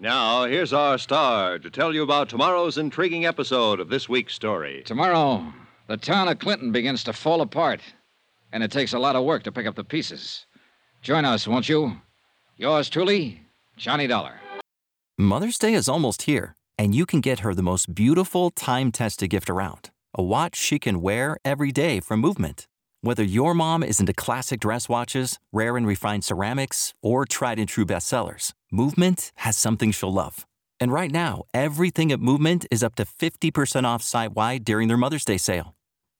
Now, here's our star to tell you about tomorrow's intriguing episode of this week's story. Tomorrow, the town of Clinton begins to fall apart, and it takes a lot of work to pick up the pieces. Join us, won't you? Yours truly, Johnny Dollar. Mother's Day is almost here, and you can get her the most beautiful time tested gift around a watch she can wear every day from Movement. Whether your mom is into classic dress watches, rare and refined ceramics, or tried and true bestsellers, Movement has something she'll love. And right now, everything at Movement is up to 50% off site wide during their Mother's Day sale.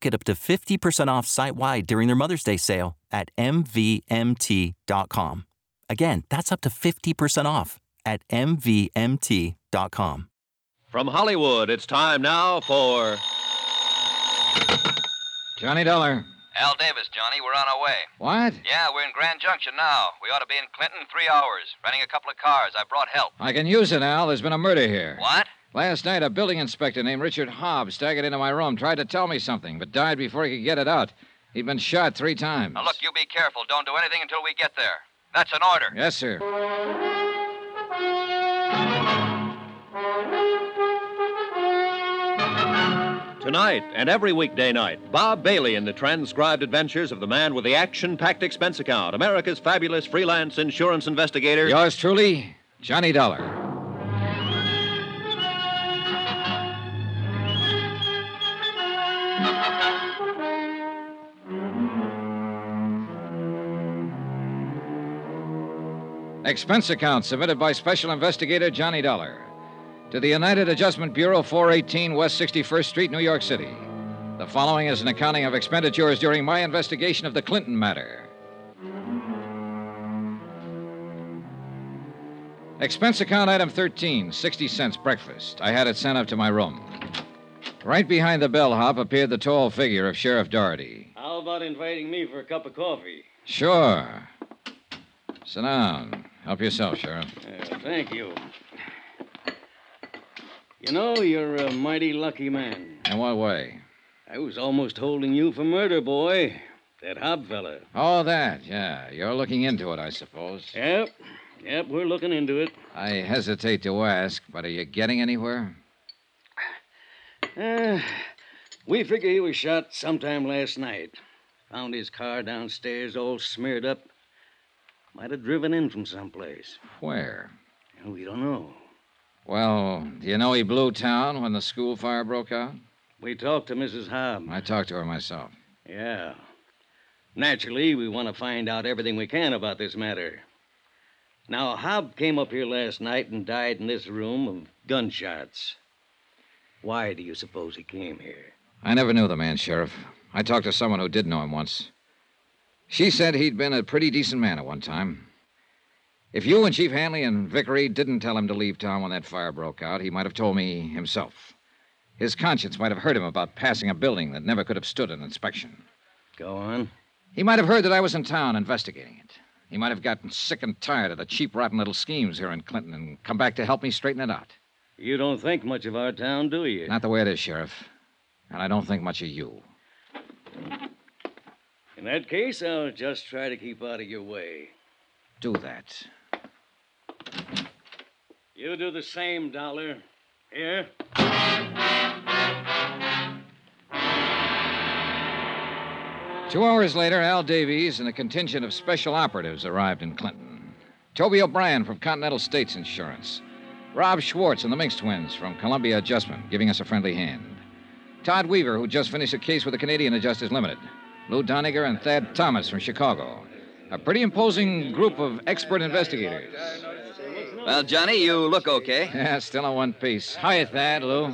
Get up to 50% off site wide during their Mother's Day sale at MVMT.com. Again, that's up to 50% off at MVMT.com. From Hollywood, it's time now for. Johnny Dollar. Al Davies, Johnny, we're on our way. What? Yeah, we're in Grand Junction now. We ought to be in Clinton in three hours, renting a couple of cars. I brought help. I can use it, Al. There's been a murder here. What? Last night, a building inspector named Richard Hobbs staggered into my room, tried to tell me something, but died before he could get it out. He'd been shot three times. Now, look, you be careful. Don't do anything until we get there. That's an order. Yes, sir. Tonight and every weekday night, Bob Bailey in the transcribed adventures of the man with the action packed expense account, America's fabulous freelance insurance investigator. Yours truly, Johnny Dollar. Expense account submitted by Special Investigator Johnny Dollar to the United Adjustment Bureau, 418 West 61st Street, New York City. The following is an accounting of expenditures during my investigation of the Clinton matter. Expense account item 13, 60 cents breakfast. I had it sent up to my room. Right behind the bellhop appeared the tall figure of Sheriff Doherty. How about inviting me for a cup of coffee? Sure. Sit down. Help yourself, Sheriff. Uh, thank you. You know, you're a mighty lucky man. In what way? I was almost holding you for murder, boy. That Hobb fella. Oh, that, yeah. You're looking into it, I suppose. Yep. Yep, we're looking into it. I hesitate to ask, but are you getting anywhere? Uh, we figure he was shot sometime last night. Found his car downstairs all smeared up. Might have driven in from someplace. Where? Oh, we don't know. Well, do you know he blew town when the school fire broke out? We talked to Mrs. Hobb. I talked to her myself. Yeah. Naturally, we want to find out everything we can about this matter. Now, Hobb came up here last night and died in this room of gunshots. Why do you suppose he came here? I never knew the man, Sheriff. I talked to someone who did know him once. She said he'd been a pretty decent man at one time. If you and Chief Hanley and Vickery didn't tell him to leave town when that fire broke out, he might have told me himself. His conscience might have hurt him about passing a building that never could have stood an inspection. Go on. He might have heard that I was in town investigating it. He might have gotten sick and tired of the cheap, rotten little schemes here in Clinton and come back to help me straighten it out. You don't think much of our town, do you? Not the way it is, Sheriff. And I don't think much of you. In that case, I'll just try to keep out of your way. Do that. You do the same, Dollar. Here. Two hours later, Al Davies and a contingent of special operatives arrived in Clinton. Toby O'Brien from Continental States Insurance. Rob Schwartz and the Minx twins from Columbia Adjustment, giving us a friendly hand. Todd Weaver, who just finished a case with the Canadian Adjusters Limited. Lou Doniger and Thad Thomas from Chicago. A pretty imposing group of expert investigators. Well, Johnny, you look okay. <laughs> Yeah, still in one piece. Hiya, Thad, Lou.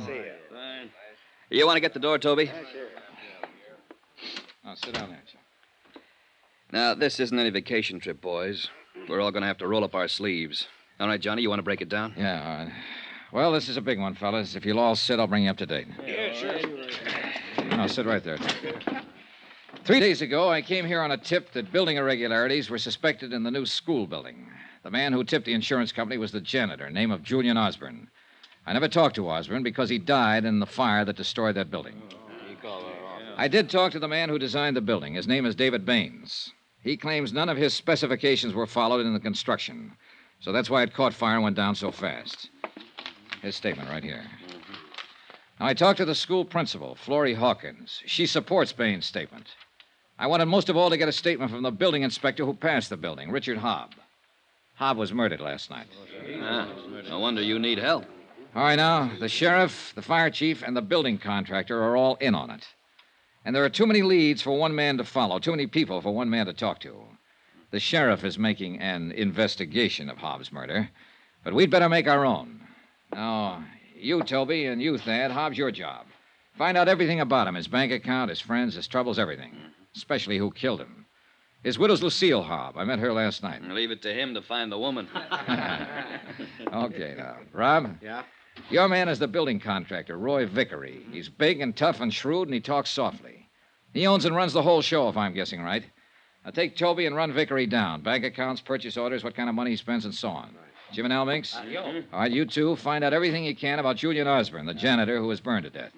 You want to get the door, Toby? Oh, sit down there, Joe. Now, this isn't any vacation trip, boys. We're all going to have to roll up our sleeves. All right, Johnny, you want to break it down? Yeah, all right. Well, this is a big one, fellas. If you'll all sit, I'll bring you up to date. Yeah, sure. No, sit right there. Three days ago, I came here on a tip that building irregularities were suspected in the new school building. The man who tipped the insurance company was the janitor, name of Julian Osborne. I never talked to Osborne because he died in the fire that destroyed that building. I did talk to the man who designed the building. His name is David Baines. He claims none of his specifications were followed in the construction. So that's why it caught fire and went down so fast. His statement right here. Now, I talked to the school principal, Florrie Hawkins. She supports Baines' statement. I wanted most of all to get a statement from the building inspector who passed the building, Richard Hobb. Hobb was murdered last night. Ah, no wonder you need help. All right, now, the sheriff, the fire chief, and the building contractor are all in on it. And there are too many leads for one man to follow, too many people for one man to talk to. The sheriff is making an investigation of Hobb's murder, but we'd better make our own. Now, you, Toby, and you, Thad, Hobbs, your job. Find out everything about him his bank account, his friends, his troubles, everything. Especially who killed him. His widow's Lucille Hobb. I met her last night. <laughs> Leave it to him to find the woman. <laughs> Okay, now. Rob? Yeah? Your man is the building contractor, Roy Vickery. He's big and tough and shrewd, and he talks softly. He owns and runs the whole show, if I'm guessing right. Now take Toby and run Vickery down. Bank accounts, purchase orders, what kind of money he spends, and so on. Jim and Al Minks? Uh, All right, you two, find out everything you can about Julian Osborne, the janitor who was burned to death.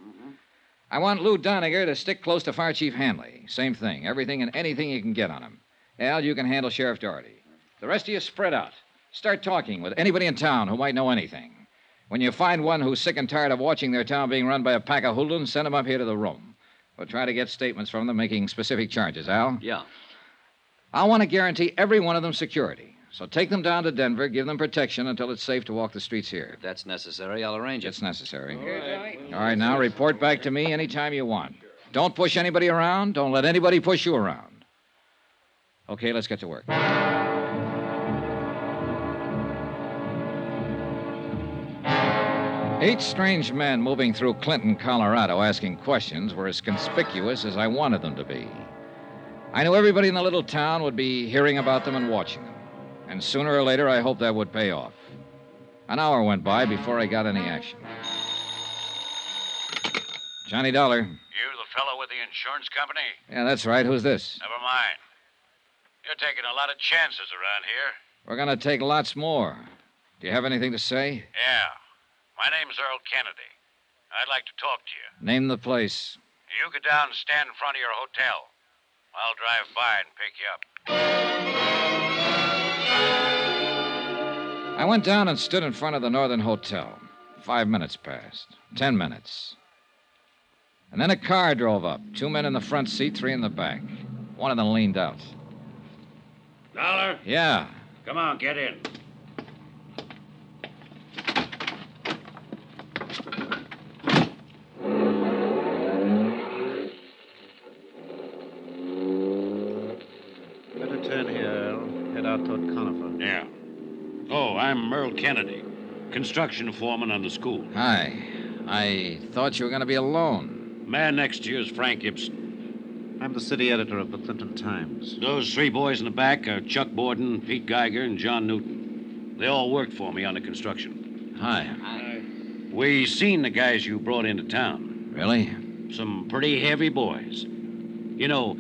I want Lou Doniger to stick close to Fire Chief Hanley. Same thing. Everything and anything you can get on him. Al, you can handle Sheriff Doherty. The rest of you spread out. Start talking with anybody in town who might know anything. When you find one who's sick and tired of watching their town being run by a pack of hoodlums, send them up here to the room. We'll try to get statements from them making specific charges, Al. Yeah. I want to guarantee every one of them security. So take them down to Denver, give them protection until it's safe to walk the streets here. If that's necessary, I'll arrange it. It's necessary. All right, now report back to me anytime you want. Don't push anybody around. Don't let anybody push you around. Okay, let's get to work. Eight strange men moving through Clinton, Colorado, asking questions were as conspicuous as I wanted them to be. I knew everybody in the little town would be hearing about them and watching them. And sooner or later, I hoped that would pay off. An hour went by before I got any action. Johnny Dollar. You the fellow with the insurance company? Yeah, that's right. Who's this? Never mind. You're taking a lot of chances around here. We're going to take lots more. Do you have anything to say? Yeah. My name's Earl Kennedy. I'd like to talk to you. Name the place. You go down and stand in front of your hotel. I'll drive by and pick you up. I went down and stood in front of the Northern Hotel. Five minutes passed. Ten minutes. And then a car drove up. Two men in the front seat, three in the back. One of them leaned out. Dollar? Yeah. Come on, get in. Better turn here, Earl. Head out toward Conifer. Yeah. Oh, I'm Earl Kennedy, construction foreman on the school. Hi. I thought you were going to be alone. Man next to you is Frank Ibsen. I'm the city editor of the Clinton Times. Those three boys in the back are Chuck Borden, Pete Geiger, and John Newton. They all worked for me on the construction. Hi. We seen the guys you brought into town. Really? Some pretty heavy boys. You know,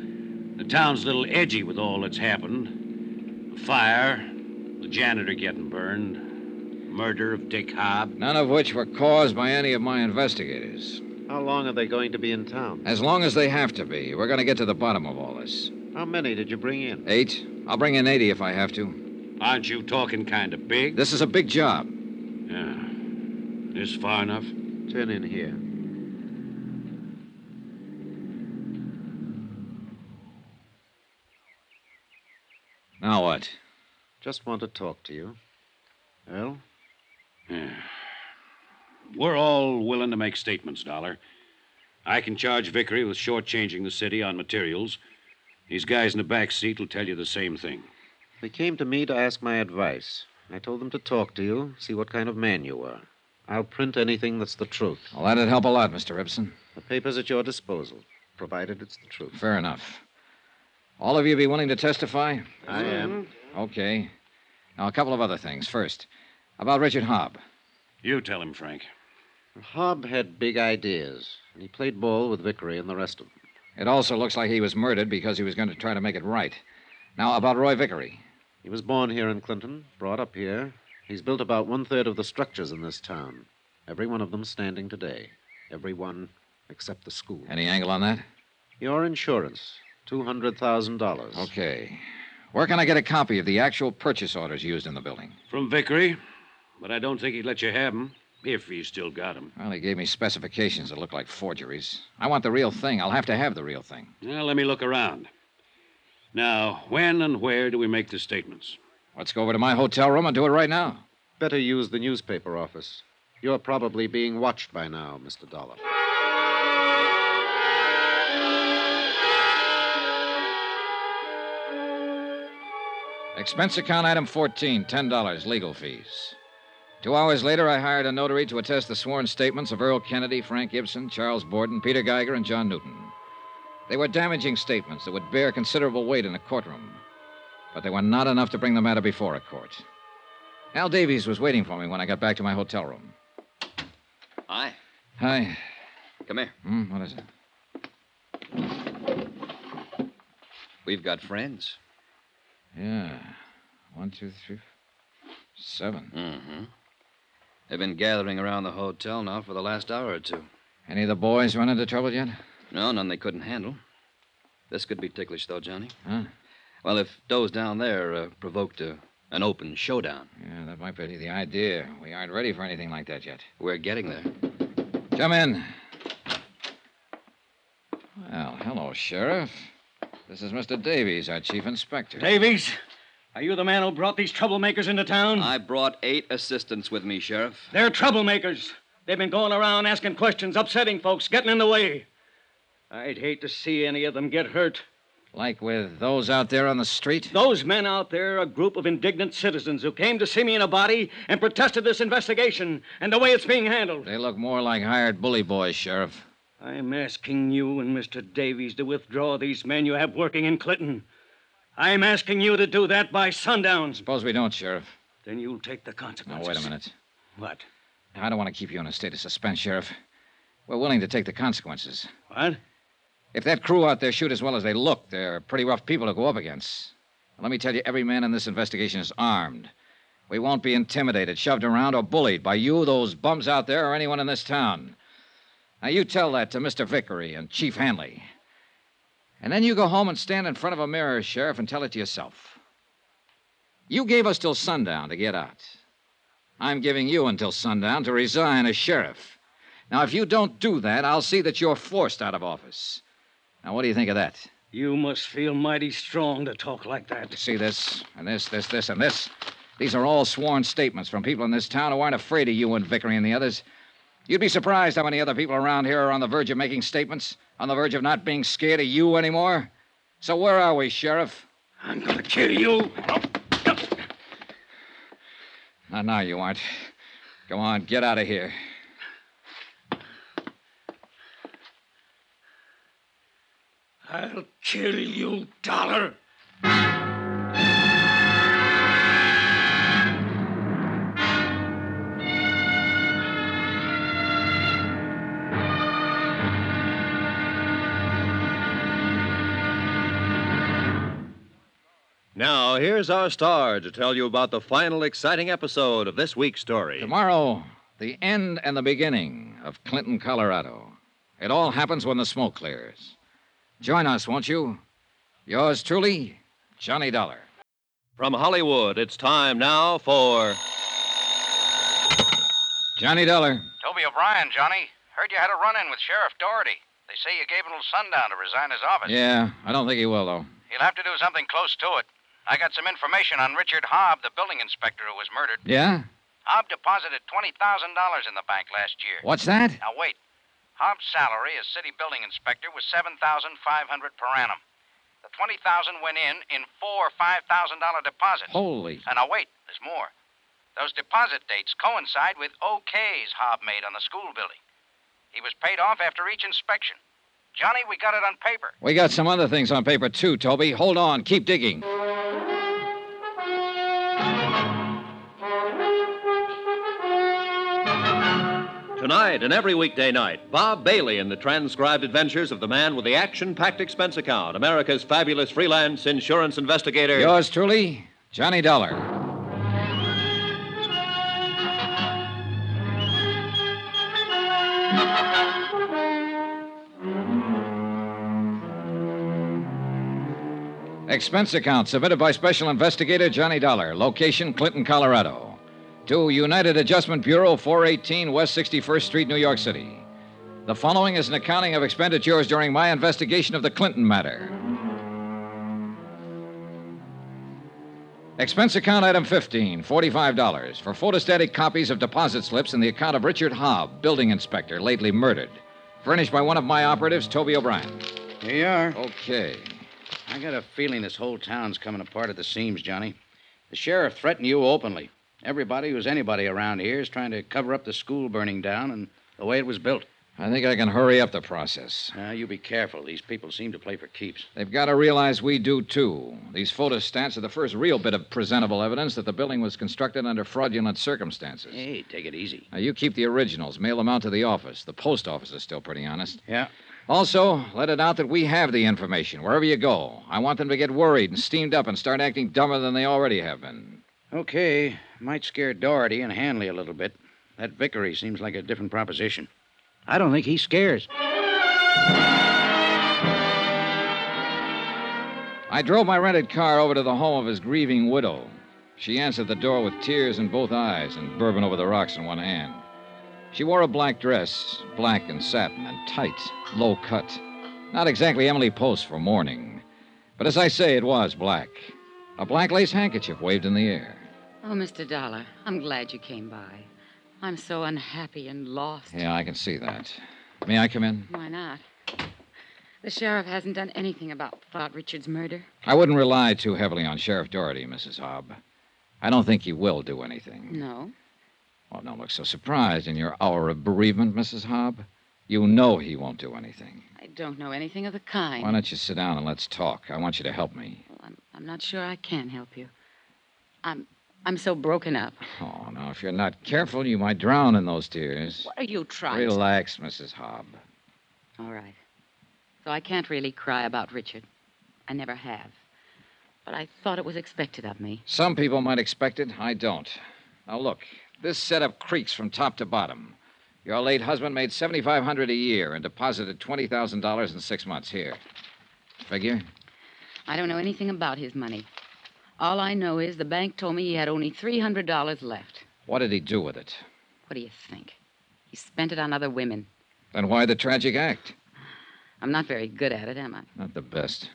the town's a little edgy with all that's happened. The fire, the janitor getting burned, murder of Dick Hobb. None of which were caused by any of my investigators. How long are they going to be in town? As long as they have to be. We're going to get to the bottom of all this. How many did you bring in? Eight? I'll bring in 80 if I have to. Aren't you talking kind of big? This is a big job. Yeah. This far enough? Turn in here. Now what? Just want to talk to you. Well? Yeah. We're all willing to make statements, Dollar. I can charge Vickery with shortchanging the city on materials. These guys in the back seat will tell you the same thing. They came to me to ask my advice. I told them to talk to you, see what kind of man you were. I'll print anything that's the truth. Well, that'd help a lot, Mr. Ibsen. The paper's at your disposal, provided it's the truth. Fair enough. All of you be willing to testify? I am. Okay. Now, a couple of other things. First, about Richard Hobb. You tell him, Frank. Hobb had big ideas, and he played ball with Vickery and the rest of them. It also looks like he was murdered because he was going to try to make it right. Now, about Roy Vickery. He was born here in Clinton, brought up here. He's built about one third of the structures in this town. Every one of them standing today. Every one except the school. Any angle on that? Your insurance, $200,000. Okay. Where can I get a copy of the actual purchase orders used in the building? From Vickery, but I don't think he'd let you have them if you still got them. Well, he gave me specifications that look like forgeries. I want the real thing. I'll have to have the real thing. Well, let me look around. Now, when and where do we make the statements? Let's go over to my hotel room and do it right now. Better use the newspaper office. You're probably being watched by now, Mr. Dollar. Expense account item 14, $10, legal fees. Two hours later, I hired a notary to attest the sworn statements of Earl Kennedy, Frank Gibson, Charles Borden, Peter Geiger, and John Newton. They were damaging statements that would bear considerable weight in a courtroom, but they were not enough to bring the matter before a court. Al Davies was waiting for me when I got back to my hotel room. Hi. Hi. Come here. Hmm, what is it? We've got friends. Yeah. One, two, three, f- seven. Mm-hmm. They've been gathering around the hotel now for the last hour or two. Any of the boys run into trouble yet? No, none they couldn't handle. This could be ticklish, though, Johnny. Huh? Well, if those down there uh, provoked a, an open showdown. Yeah, that might be the idea. We aren't ready for anything like that yet. We're getting there. Come in. Well, hello, Sheriff. This is Mr. Davies, our chief inspector. Davies, are you the man who brought these troublemakers into town? I brought eight assistants with me, Sheriff. They're troublemakers. They've been going around asking questions, upsetting folks, getting in the way. I'd hate to see any of them get hurt. Like with those out there on the street? Those men out there are a group of indignant citizens who came to see me in a body and protested this investigation and the way it's being handled. They look more like hired bully boys, Sheriff. I'm asking you and Mr. Davies to withdraw these men you have working in Clinton. I'm asking you to do that by sundown. Suppose we don't, Sheriff. Then you'll take the consequences. Now, wait a minute. What? I don't want to keep you in a state of suspense, Sheriff. We're willing to take the consequences. What? If that crew out there shoot as well as they look, they're pretty rough people to go up against. Let me tell you, every man in this investigation is armed. We won't be intimidated, shoved around, or bullied by you, those bums out there, or anyone in this town. Now, you tell that to Mr. Vickery and Chief Hanley. And then you go home and stand in front of a mirror, Sheriff, and tell it to yourself. You gave us till sundown to get out. I'm giving you until sundown to resign as sheriff. Now, if you don't do that, I'll see that you're forced out of office. Now, what do you think of that? You must feel mighty strong to talk like that. See this, and this, this, this, and this. These are all sworn statements from people in this town who aren't afraid of you and Vickery and the others. You'd be surprised how many other people around here are on the verge of making statements, on the verge of not being scared of you anymore. So where are we, Sheriff? I'm gonna kill you. Not now, you aren't. Come on, get out of here. I'll kill you, Dollar. Here's our star to tell you about the final exciting episode of this week's story. Tomorrow, the end and the beginning of Clinton, Colorado. It all happens when the smoke clears. Join us, won't you? Yours truly, Johnny Dollar. From Hollywood, it's time now for Johnny Dollar. Toby O'Brien, Johnny. Heard you had a run in with Sheriff Doherty. They say you gave him till sundown to resign his office. Yeah, I don't think he will, though. He'll have to do something close to it. I got some information on Richard Hobb, the building inspector who was murdered. Yeah? Hobb deposited $20,000 in the bank last year. What's that? Now, wait. Hobb's salary as city building inspector was 7500 per annum. The 20000 went in in four $5,000 deposits. Holy. And now, wait, there's more. Those deposit dates coincide with OKs Hobb made on the school building. He was paid off after each inspection. Johnny, we got it on paper. We got some other things on paper, too, Toby. Hold on. Keep digging. Tonight and every weekday night, Bob Bailey in the transcribed adventures of the man with the action packed expense account, America's fabulous freelance insurance investigator. Yours truly, Johnny Dollar. Expense account submitted by Special Investigator Johnny Dollar. Location Clinton, Colorado. To United Adjustment Bureau, 418 West 61st Street, New York City. The following is an accounting of expenditures during my investigation of the Clinton matter. Expense account item 15, $45 for photostatic copies of deposit slips in the account of Richard Hobb, building inspector, lately murdered. Furnished by one of my operatives, Toby O'Brien. Here you are. Okay. I got a feeling this whole town's coming apart at the seams, Johnny. The sheriff threatened you openly. Everybody who's anybody around here is trying to cover up the school burning down and the way it was built. I think I can hurry up the process. Now, you be careful. These people seem to play for keeps. They've got to realize we do, too. These photostats are the first real bit of presentable evidence that the building was constructed under fraudulent circumstances. Hey, take it easy. Now, you keep the originals, mail them out to the office. The post office is still pretty honest. Yeah. Also, let it out that we have the information wherever you go. I want them to get worried and steamed up and start acting dumber than they already have been. Okay. Might scare Doherty and Hanley a little bit. That Vickery seems like a different proposition. I don't think he scares. I drove my rented car over to the home of his grieving widow. She answered the door with tears in both eyes and bourbon over the rocks in one hand. She wore a black dress, black and satin and tight, low cut. Not exactly Emily Post for mourning, but as I say, it was black. A black lace handkerchief waved in the air. Oh, Mr. Dollar, I'm glad you came by. I'm so unhappy and lost. Yeah, I can see that. May I come in? Why not? The sheriff hasn't done anything about, about Richard's murder. I wouldn't rely too heavily on Sheriff Doherty, Mrs. Hobb. I don't think he will do anything. No. Oh, don't look so surprised in your hour of bereavement, Mrs. Hobb. You know he won't do anything. I don't know anything of the kind. Why don't you sit down and let's talk? I want you to help me. Well, I'm, I'm not sure I can help you. I'm I'm so broken up. Oh, now, if you're not careful, you might drown in those tears. What are you trying to- Relax, Mrs. Hobb. All right. So I can't really cry about Richard. I never have. But I thought it was expected of me. Some people might expect it. I don't. Now, look, this setup creaks from top to bottom. Your late husband made 7500 a year and deposited $20,000 in six months. Here. Figure? I don't know anything about his money. All I know is the bank told me he had only $300 left. What did he do with it? What do you think? He spent it on other women. Then why the tragic act? I'm not very good at it, am I? Not the best.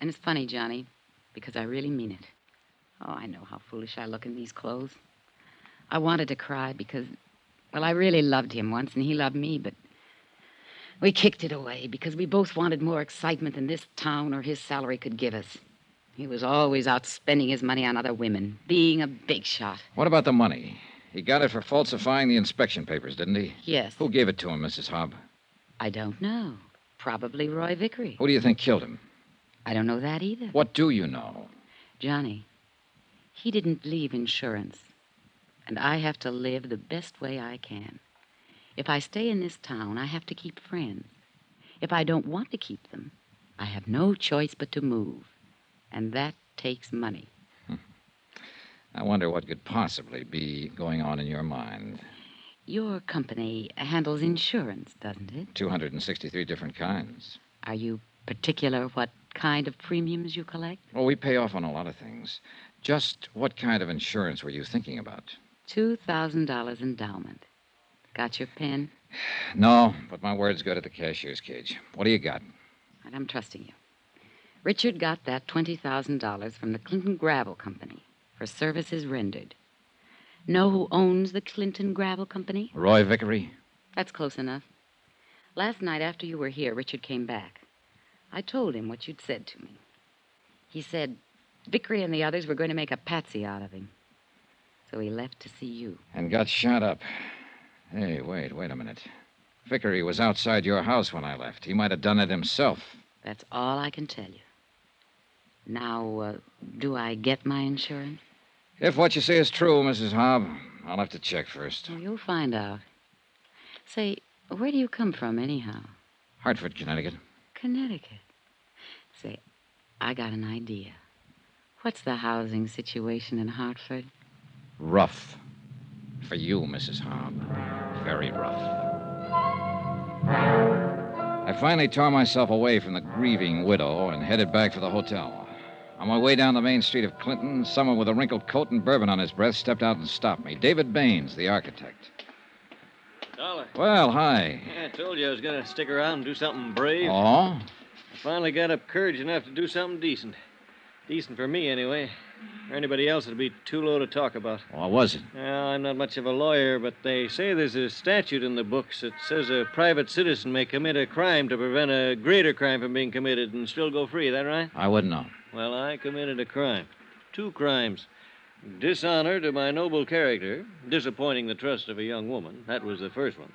And it's funny, Johnny, because I really mean it. Oh, I know how foolish I look in these clothes. I wanted to cry because, well, I really loved him once and he loved me, but we kicked it away because we both wanted more excitement than this town or his salary could give us. He was always out spending his money on other women, being a big shot. What about the money? He got it for falsifying the inspection papers, didn't he? Yes. Who gave it to him, Mrs. Hobb? I don't know. Probably Roy Vickery. Who do you think killed him? I don't know that either. What do you know? Johnny, he didn't leave insurance. And I have to live the best way I can. If I stay in this town, I have to keep friends. If I don't want to keep them, I have no choice but to move. And that takes money. Hmm. I wonder what could possibly be going on in your mind. Your company handles insurance, doesn't it? 263 different kinds. Are you particular what kind of premiums you collect? Well, we pay off on a lot of things. Just what kind of insurance were you thinking about? $2,000 endowment. Got your pen? No, but my word's good at the cashier's cage. What do you got? And I'm trusting you. Richard got that $20,000 from the Clinton Gravel Company for services rendered. Know who owns the Clinton Gravel Company? Roy Vickery? That's close enough. Last night after you were here, Richard came back. I told him what you'd said to me. He said Vickery and the others were going to make a patsy out of him. So he left to see you. And got shot up. Hey, wait, wait a minute. Vickery was outside your house when I left. He might have done it himself. That's all I can tell you. Now, uh, do I get my insurance? If what you say is true, Mrs. Hobb, I'll have to check first. Well, you'll find out. Say, where do you come from, anyhow? Hartford, Connecticut. Connecticut. Say, I got an idea. What's the housing situation in Hartford? Rough. For you, Mrs. Hobb. Very rough. I finally tore myself away from the grieving widow and headed back for the hotel. On my way down the main street of Clinton, someone with a wrinkled coat and bourbon on his breath stepped out and stopped me. David Baines, the architect. Dollar. Well, hi. Yeah, I told you I was going to stick around and do something brave. Oh? I finally got up courage enough to do something decent. Decent for me, anyway. Or anybody else would be too low to talk about. What was it? Well, I'm not much of a lawyer, but they say there's a statute in the books that says a private citizen may commit a crime to prevent a greater crime from being committed and still go free. Is that right? I wouldn't know. Well, I committed a crime. Two crimes. Dishonor to my noble character, disappointing the trust of a young woman. That was the first one.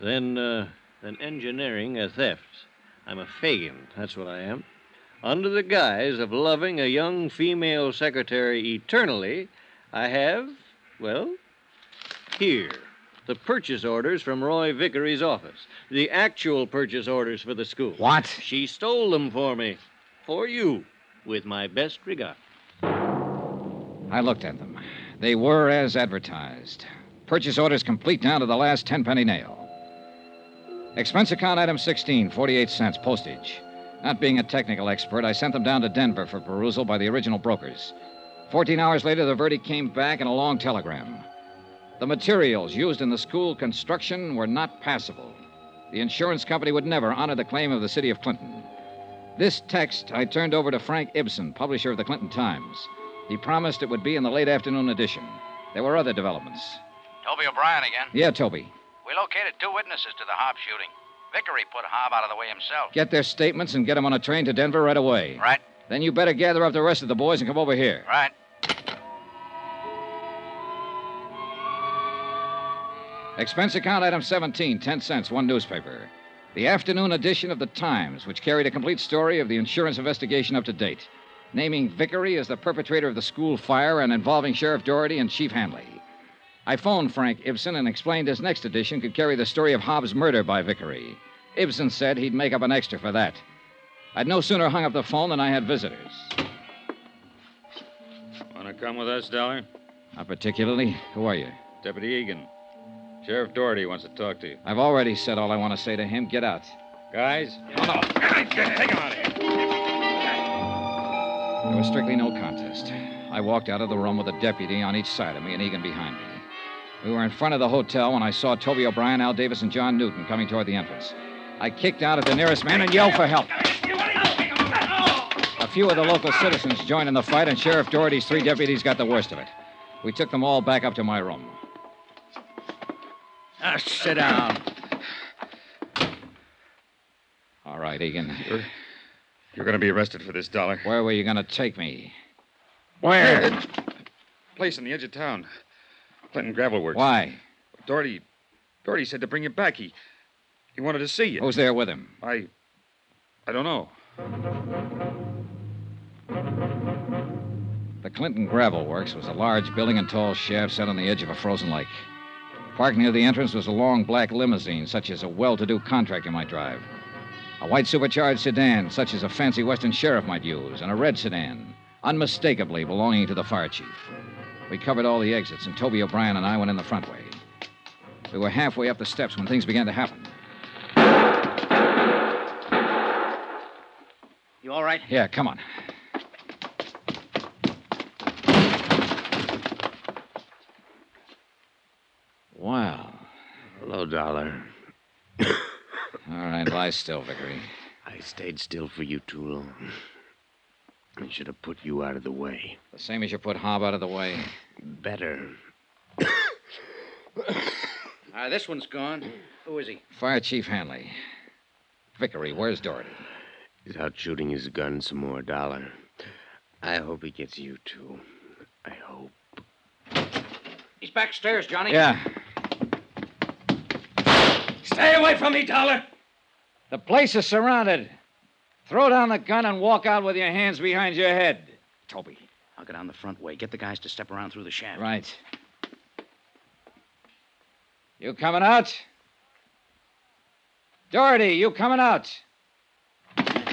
Then, uh, then engineering a theft. I'm a Fagin. That's what I am. Under the guise of loving a young female secretary eternally, I have, well, here, the purchase orders from Roy Vickery's office. The actual purchase orders for the school. What? She stole them for me. For you. With my best regard. I looked at them. They were as advertised. Purchase orders complete down to the last tenpenny nail. Expense account item 16, 48 cents, postage. Not being a technical expert, I sent them down to Denver for perusal by the original brokers. Fourteen hours later, the verdict came back in a long telegram. The materials used in the school construction were not passable. The insurance company would never honor the claim of the city of Clinton. This text I turned over to Frank Ibsen, publisher of the Clinton Times. He promised it would be in the late afternoon edition. There were other developments. Toby O'Brien again. Yeah, Toby. We located two witnesses to the Hobb shooting. Vickery put Hobb out of the way himself. Get their statements and get them on a train to Denver right away. Right. Then you better gather up the rest of the boys and come over here. Right. Expense account item 17, 10 cents, one newspaper. The afternoon edition of the Times, which carried a complete story of the insurance investigation up to date, naming Vickery as the perpetrator of the school fire and involving Sheriff Doherty and Chief Hanley. I phoned Frank Ibsen and explained his next edition could carry the story of Hobb's murder by Vickery. Ibsen said he'd make up an extra for that. I'd no sooner hung up the phone than I had visitors. Want to come with us, Dollar? Not particularly. Who are you? Deputy Egan. Sheriff Doherty wants to talk to you. I've already said all I want to say to him. Get out. Guys? Oh, no. Take him out of here. There was strictly no contest. I walked out of the room with a deputy on each side of me and Egan behind me. We were in front of the hotel when I saw Toby O'Brien, Al Davies, and John Newton coming toward the entrance. I kicked out at the nearest man and yelled for help. A few of the local citizens joined in the fight, and Sheriff Doherty's three deputies got the worst of it. We took them all back up to my room. Ah, sit down. All right, Egan. You're, you're going to be arrested for this, Dollar. Where were you going to take me? Where? Place on the edge of town. Clinton Gravel Works. Why? Doherty. Doherty said to bring you back. He. He wanted to see you. Who's there with him? I. I don't know. The Clinton Gravel Works was a large building and tall shaft set on the edge of a frozen lake. Parked near the entrance was a long black limousine, such as a well to do contractor might drive. A white supercharged sedan, such as a fancy Western sheriff might use, and a red sedan, unmistakably belonging to the fire chief. We covered all the exits, and Toby O'Brien and I went in the front way. We were halfway up the steps when things began to happen. You all right? Yeah, come on. Well, Hello, Dollar. All right, lie still, Vickery. I stayed still for you too long. Should have put you out of the way. The same as you put Hobb out of the way. Better. Uh, <coughs> this one's gone. Who is he? Fire Chief Hanley. Vickery, where's Doherty? He's out shooting his gun some more, Dollar. I hope he gets you too. I hope. He's backstairs, Johnny. Yeah. Stay away from me, Dollar. The place is surrounded. Throw down the gun and walk out with your hands behind your head. Toby, I'll get on the front way. Get the guys to step around through the shaft. Right. You coming out? Doherty, you coming out?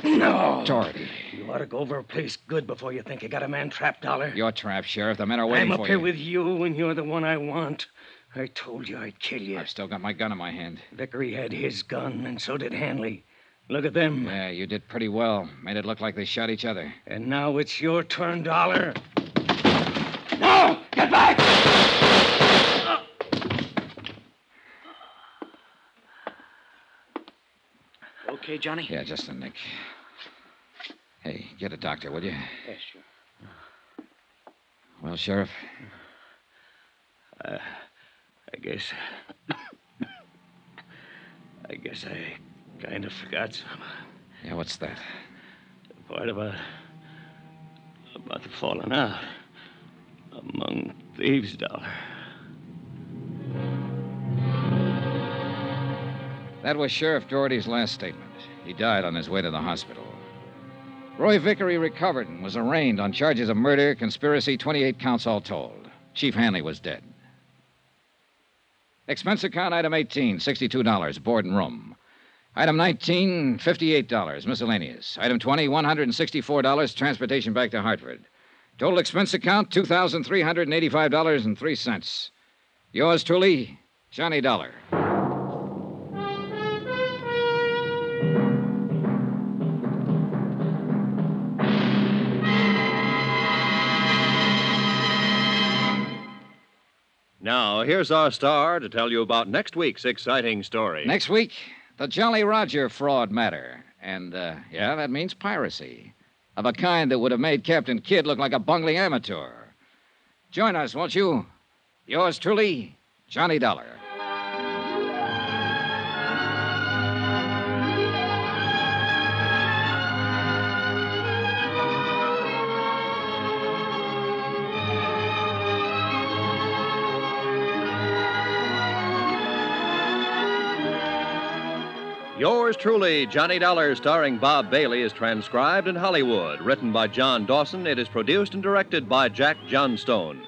No. Doherty. You ought to go over a place good before you think you got a man trapped, Dollar. You're trapped, Sheriff. The men are waiting for you. I'm up here with you, and you're the one I want. I told you I'd kill you. I've still got my gun in my hand. Vickery had his gun, and so did Hanley. Look at them. Yeah, you did pretty well. Made it look like they shot each other. And now it's your turn, Dollar. No! Get back! Okay, Johnny? Yeah, just a nick. Hey, get a doctor, will you? Yes, sure. Well, Sheriff, Uh, I guess. <coughs> I guess I kind of forgot some. yeah, what's that? Part about. about the falling out. Among thieves, Dollar. That was Sheriff Doherty's last statement. He died on his way to the hospital. Roy Vickery recovered and was arraigned on charges of murder, conspiracy, 28 counts all told. Chief Hanley was dead. Expense account item 18, $62, board and room. Item 19, $58, miscellaneous. Item 20, $164, transportation back to Hartford. Total expense account, $2,385.03. Yours truly, Johnny Dollar. Now, here's our star to tell you about next week's exciting story. Next week, the Jolly Roger fraud matter. And, uh, yeah, that means piracy. Of a kind that would have made Captain Kidd look like a bungling amateur. Join us, won't you? Yours truly, Johnny Dollar. Yours truly, Johnny Dollar, starring Bob Bailey, is transcribed in Hollywood. Written by John Dawson, it is produced and directed by Jack Johnstone.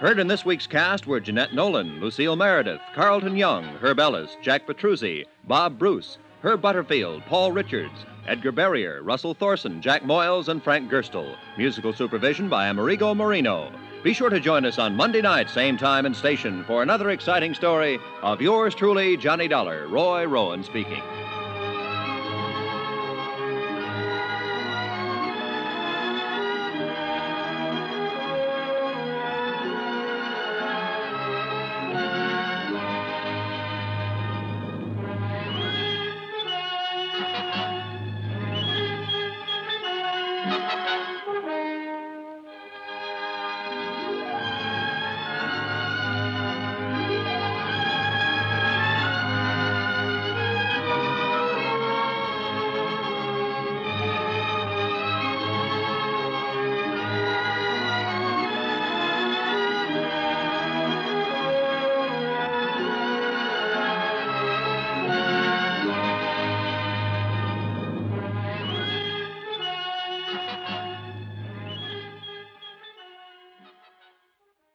Heard in this week's cast were Jeanette Nolan, Lucille Meredith, Carlton Young, Herb Ellis, Jack Petruzzi, Bob Bruce, Herb Butterfield, Paul Richards, Edgar Barrier, Russell Thorson, Jack Moyles, and Frank Gerstle. Musical supervision by Amerigo Moreno. Be sure to join us on Monday night, same time and station, for another exciting story of yours truly, Johnny Dollar, Roy Rowan speaking.